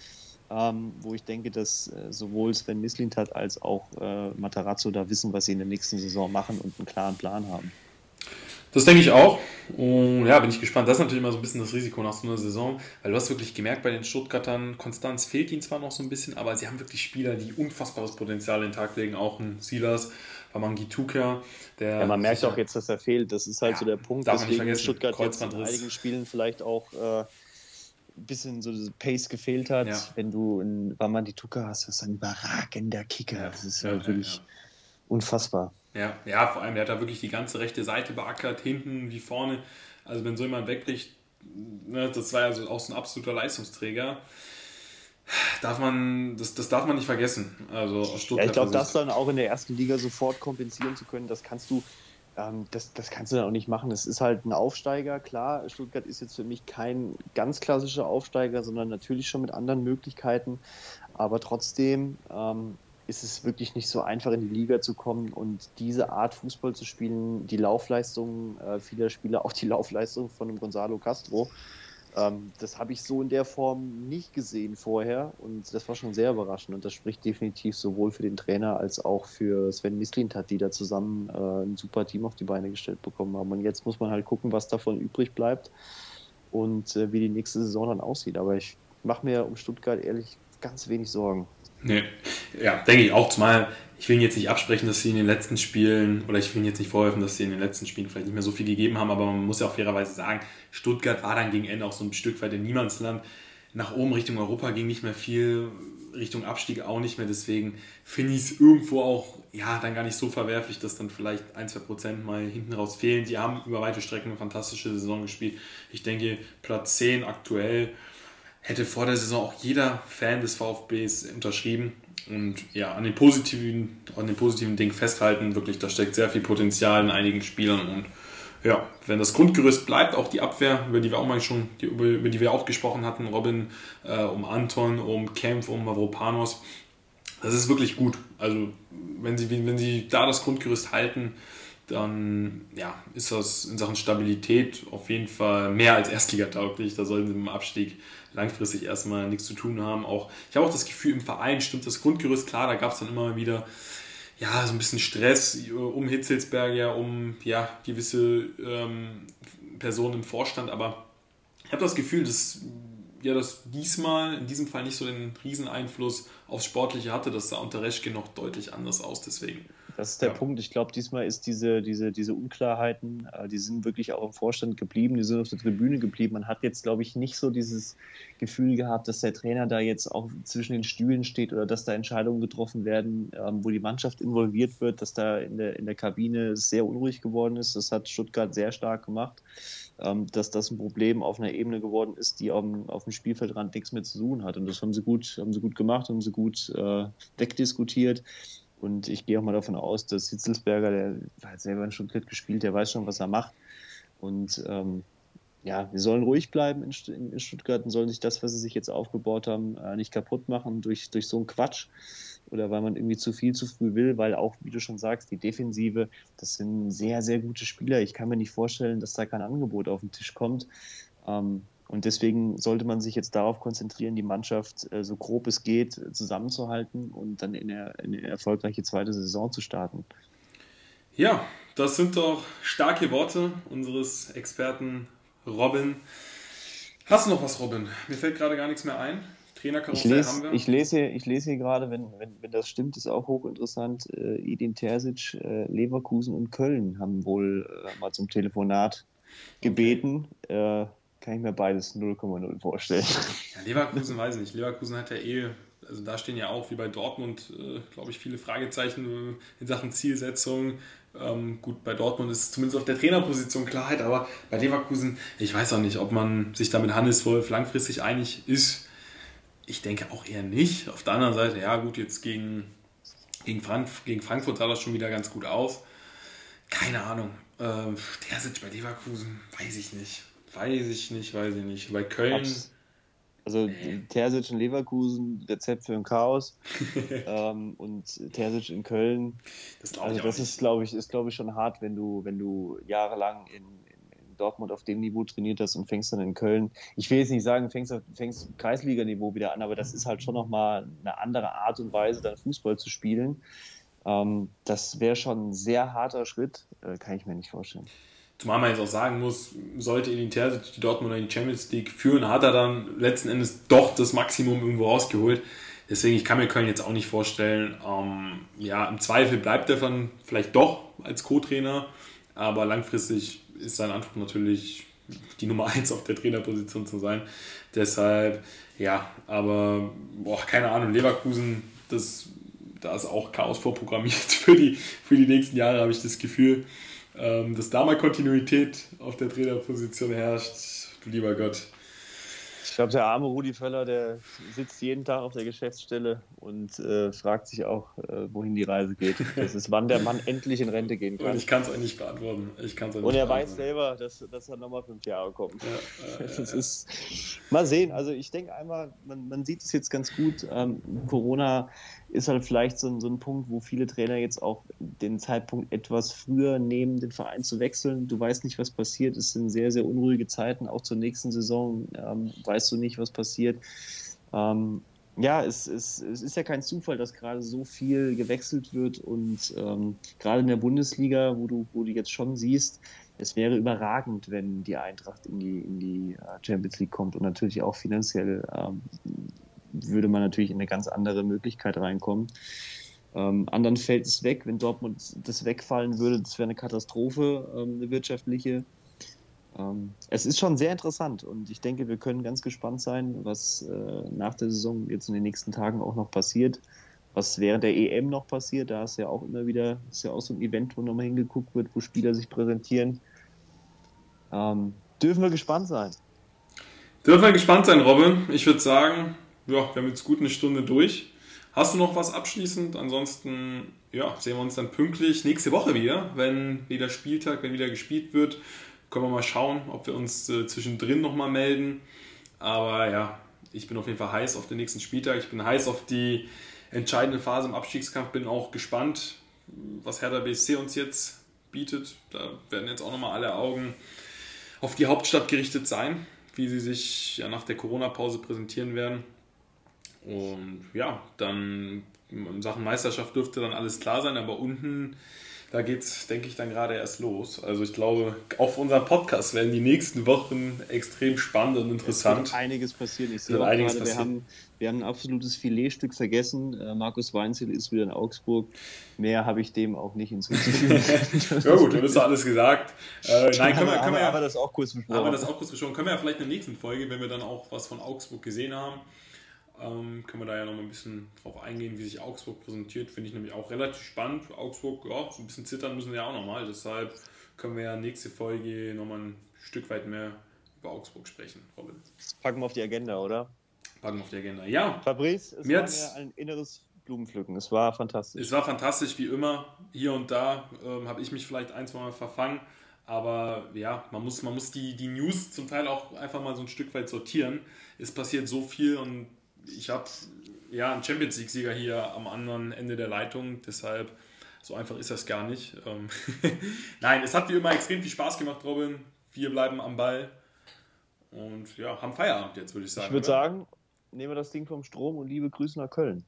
ähm, wo ich denke, dass äh, sowohl Sven Mislintat als auch äh, Matarazzo da wissen, was sie in der nächsten Saison machen und einen klaren Plan haben. Das denke ich auch. Und ja, bin ich gespannt. Das ist natürlich immer so ein bisschen das Risiko nach so einer Saison, weil du hast wirklich gemerkt bei den Stuttgartern, Konstanz fehlt ihnen zwar noch so ein bisschen, aber sie haben wirklich Spieler, die unfassbares Potenzial in den Tag legen. Auch ein Silas, Wamangituka, der. Ja, man merkt auch jetzt, dass er fehlt. Das ist halt ja, so der Punkt, weswegen Stuttgart jetzt in einigen Spielen vielleicht auch. Äh, ein bisschen so das Pace gefehlt hat. Ja. Wenn du in Wamangituka hast, das ist ein überragender Kicker. Das ist ja, wirklich unfassbar. Ja, ja, vor allem, er hat da wirklich die ganze rechte Seite beackert, hinten wie vorne. Also wenn so jemand wegbricht, ne, das war ja auch so ein absoluter Leistungsträger. Darf man, das, das darf man nicht vergessen. Also ja, ich glaube, das dann auch in der ersten Liga sofort kompensieren zu können, das kannst du, ähm, das, das kannst du dann auch nicht machen. Es ist halt ein Aufsteiger, klar. Stuttgart ist jetzt für mich kein ganz klassischer Aufsteiger, sondern natürlich schon mit anderen Möglichkeiten. Aber trotzdem ähm, ist es wirklich nicht so einfach in die Liga zu kommen und diese Art Fußball zu spielen, die Laufleistung äh, vieler Spieler, auch die Laufleistung von einem Gonzalo Castro, ähm, das habe ich so in der Form nicht gesehen vorher und das war schon sehr überraschend und das spricht definitiv sowohl für den Trainer als auch für Sven Mislintat, die da zusammen äh, ein super Team auf die Beine gestellt bekommen haben. Und jetzt muss man halt gucken, was davon übrig bleibt und äh, wie die nächste Saison dann aussieht. Aber ich mache mir um Stuttgart ehrlich ganz wenig Sorgen. Nee, ja, denke ich auch. Zumal ich will jetzt nicht absprechen, dass sie in den letzten Spielen, oder ich will jetzt nicht vorhelfen, dass sie in den letzten Spielen vielleicht nicht mehr so viel gegeben haben, aber man muss ja auch fairerweise sagen, Stuttgart war dann gegen Ende auch so ein Stück weit in Niemandsland. Nach oben Richtung Europa ging nicht mehr viel, Richtung Abstieg auch nicht mehr. Deswegen finde ich es irgendwo auch, ja, dann gar nicht so verwerflich, dass dann vielleicht ein, zwei Prozent mal hinten raus fehlen. Die haben über weite Strecken eine fantastische Saison gespielt. Ich denke, Platz 10 aktuell hätte vor der Saison auch jeder Fan des VfBs unterschrieben. Und ja, an den positiven, an den positiven Dingen festhalten, wirklich, da steckt sehr viel Potenzial in einigen Spielern. Und ja, wenn das Grundgerüst bleibt, auch die Abwehr, über die wir auch mal schon, die, über, über, die wir auch gesprochen hatten, Robin, äh, um Anton, um Kempf, um Mavropanos, das ist wirklich gut. Also wenn sie, wenn sie da das Grundgerüst halten, dann ja, ist das in Sachen Stabilität auf jeden Fall mehr als Erstligatauglich. Da sollten sie dem Abstieg langfristig erstmal nichts zu tun haben. Auch, ich habe auch das Gefühl, im Verein stimmt das Grundgerüst klar, da gab es dann immer wieder ja, so ein bisschen Stress um Hitzelsberger, um ja, gewisse ähm, Personen im Vorstand, aber ich habe das Gefühl, dass ja, das diesmal in diesem Fall nicht so den Rieseneinfluss aufs Sportliche hatte. Das sah unter Reschke noch deutlich anders aus, deswegen. Das ist der ja. Punkt. Ich glaube, diesmal ist diese, diese, diese Unklarheiten, äh, die sind wirklich auch im Vorstand geblieben, die sind auf der Tribüne geblieben. Man hat jetzt, glaube ich, nicht so dieses Gefühl gehabt, dass der Trainer da jetzt auch zwischen den Stühlen steht oder dass da Entscheidungen getroffen werden, ähm, wo die Mannschaft involviert wird, dass da in der, in der Kabine sehr unruhig geworden ist. Das hat Stuttgart sehr stark gemacht ähm, dass das ein Problem auf einer Ebene geworden ist, die auf dem, auf dem Spielfeldrand nichts mehr zu tun hat. Und das haben sie gut, haben sie gut gemacht, haben sie gut äh, wegdiskutiert. Und ich gehe auch mal davon aus, dass Hitzelsberger, der hat selber in Stuttgart gespielt, der weiß schon, was er macht. Und ähm, ja, wir sollen ruhig bleiben in, Stuttgart und sollen sich das, was sie sich jetzt aufgebaut haben, äh, nicht kaputt machen durch, durch so einen Quatsch oder weil man irgendwie zu viel zu früh will, weil auch, wie du schon sagst, die Defensive, das sind sehr, sehr gute Spieler. Ich kann mir nicht vorstellen, dass da kein Angebot auf den Tisch kommt. Ähm, und deswegen sollte man sich jetzt darauf konzentrieren, die Mannschaft äh, so grob es geht zusammenzuhalten und dann in, der, in eine erfolgreiche zweite Saison zu starten. Ja, das sind doch starke Worte unseres Experten Robin. Hast du noch was, Robin? Mir fällt gerade gar nichts mehr ein. Trainerkarussell ich lese, haben wir. Ich lese, hier, ich lese hier gerade, wenn, wenn, wenn das stimmt, ist auch hochinteressant. Äh, Edin Terzic, äh, Leverkusen und Köln haben wohl äh, mal zum Telefonat gebeten. Okay. Äh, kann ich mir beides 0,0 vorstellen. Ja, Leverkusen weiß ich nicht. Leverkusen hat ja eh, also da stehen ja auch wie bei Dortmund, äh, glaube ich, viele Fragezeichen in Sachen Zielsetzung. Ähm, gut, bei Dortmund ist zumindest auf der Trainerposition Klarheit, aber bei Leverkusen, ich weiß auch nicht, ob man sich da mit Hannes Wolf langfristig einig ist. Ich denke auch eher nicht. Auf der anderen Seite, ja gut, jetzt gegen, gegen, Frank, gegen Frankfurt sah das schon wieder ganz gut aus. Keine Ahnung. Ähm, der sitzt bei Leverkusen, weiß ich nicht. Weiß ich nicht, weiß ich nicht. Bei Köln. Also nee. Terzic in Leverkusen, Rezept für ein Chaos. ähm, und Terzic in Köln. Das also das ist, glaube ich, ist, glaube ich, schon hart, wenn du, wenn du jahrelang in, Dortmund auf dem Niveau trainiert hast und fängst dann in Köln. Ich will jetzt nicht sagen, fängst, fängst Kreisliganiveau wieder an, aber das ist halt schon nochmal eine andere Art und Weise, dann Fußball zu spielen. Ähm, das wäre schon ein sehr harter Schritt, äh, kann ich mir nicht vorstellen. Zumal man jetzt auch sagen muss, sollte Terzic die Dortmunder in die Champions League führen, hat er dann letzten Endes doch das Maximum irgendwo rausgeholt. Deswegen, ich kann mir Köln jetzt auch nicht vorstellen. Ähm, ja, im Zweifel bleibt er dann vielleicht doch als Co-Trainer, aber langfristig ist sein Anspruch natürlich, die Nummer 1 auf der Trainerposition zu sein. Deshalb, ja, aber boah, keine Ahnung, Leverkusen, das, da ist auch Chaos vorprogrammiert für die, für die nächsten Jahre, habe ich das Gefühl. Ähm, dass da mal Kontinuität auf der Trainerposition herrscht, du lieber Gott. Ich glaube, der arme Rudi Völler, der sitzt jeden Tag auf der Geschäftsstelle und äh, fragt sich auch, äh, wohin die Reise geht. Das ist, wann der Mann endlich in Rente gehen kann. Und ich kann es euch nicht beantworten. Ich kann's und er weiß selber, dass, dass er nochmal fünf Jahre kommt. Ja, äh, das ist, mal sehen. Also ich denke einmal, man, man sieht es jetzt ganz gut. Ähm, Corona ist halt vielleicht so ein, so ein Punkt, wo viele Trainer jetzt auch den Zeitpunkt etwas früher nehmen, den Verein zu wechseln. Du weißt nicht, was passiert. Es sind sehr, sehr unruhige Zeiten, auch zur nächsten Saison. Ähm, weißt du nicht, was passiert. Ähm, ja, es, es, es, ist ja kein Zufall, dass gerade so viel gewechselt wird und ähm, gerade in der Bundesliga, wo du, wo du jetzt schon siehst, es wäre überragend, wenn die Eintracht in die, in die äh, Champions League kommt und natürlich auch finanziell ähm, würde man natürlich in eine ganz andere Möglichkeit reinkommen. Ähm, anderen fällt es weg, wenn Dortmund das wegfallen würde, das wäre eine Katastrophe, ähm, eine wirtschaftliche. Ähm, es ist schon sehr interessant und ich denke, wir können ganz gespannt sein, was äh, nach der Saison jetzt in den nächsten Tagen auch noch passiert. Was während der EM noch passiert, da ist ja auch immer wieder, ist ja auch so ein Event, wo nochmal hingeguckt wird, wo Spieler sich präsentieren. Ähm, dürfen wir gespannt sein. Dürfen wir gespannt sein, Robin. Ich würde sagen, ja, wir haben jetzt gut eine Stunde durch. Hast du noch was abschließend? Ansonsten ja, sehen wir uns dann pünktlich nächste Woche wieder, wenn wieder Spieltag, wenn wieder gespielt wird. Können wir mal schauen, ob wir uns äh, zwischendrin nochmal melden. Aber ja, ich bin auf jeden Fall heiß auf den nächsten Spieltag. Ich bin heiß auf die entscheidende Phase im Abstiegskampf. Bin auch gespannt, was Hertha BSC uns jetzt bietet. Da werden jetzt auch nochmal alle Augen auf die Hauptstadt gerichtet sein, wie sie sich ja nach der Corona-Pause präsentieren werden. Und ja, dann in Sachen Meisterschaft dürfte dann alles klar sein, aber unten, da geht es, denke ich, dann gerade erst los. Also ich glaube, auf unserem Podcast werden die nächsten Wochen extrem spannend und interessant. Es wird einiges passieren. Ich sehe auch gerade, passieren. wir haben, wir haben ein absolutes Filetstück vergessen. Äh, Markus Weinzel ist wieder in Augsburg. Mehr habe ich dem auch nicht hinzuzufügen. ja gut, dann ist doch alles gesagt. Äh, nein, können wir, können wir, haben wir das auch kurz besprochen. Haben wir das auch kurz besprochen. Können wir ja vielleicht in der nächsten Folge, wenn wir dann auch was von Augsburg gesehen haben, ähm, können wir da ja noch mal ein bisschen drauf eingehen, wie sich Augsburg präsentiert. Finde ich nämlich auch relativ spannend. Augsburg, ja, so ein bisschen zittern müssen wir ja auch nochmal. Deshalb können wir ja nächste Folge nochmal ein Stück weit mehr über Augsburg sprechen, Robin. Packen wir auf die Agenda, oder? Packen wir auf die Agenda, ja. Fabrice, es mir war mir ein inneres Blumenpflücken. Es war fantastisch. Es war fantastisch, wie immer. Hier und da ähm, habe ich mich vielleicht ein, zwei Mal verfangen. Aber ja, man muss, man muss die, die News zum Teil auch einfach mal so ein Stück weit sortieren. Es passiert so viel und ich habe ja einen Champions League-Sieger hier am anderen Ende der Leitung, deshalb so einfach ist das gar nicht. Ähm, Nein, es hat wie immer extrem viel Spaß gemacht, Robin. Wir bleiben am Ball und ja, haben Feierabend jetzt, würde ich sagen. Ich würde sagen, nehmen wir das Ding vom Strom und liebe Grüße nach Köln.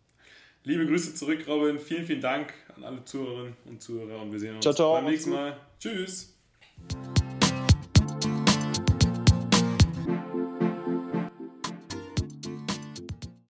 Liebe Grüße zurück, Robin. Vielen, vielen Dank an alle Zuhörerinnen und Zuhörer und wir sehen uns ciao, ciao, beim nächsten Mal. Tschüss.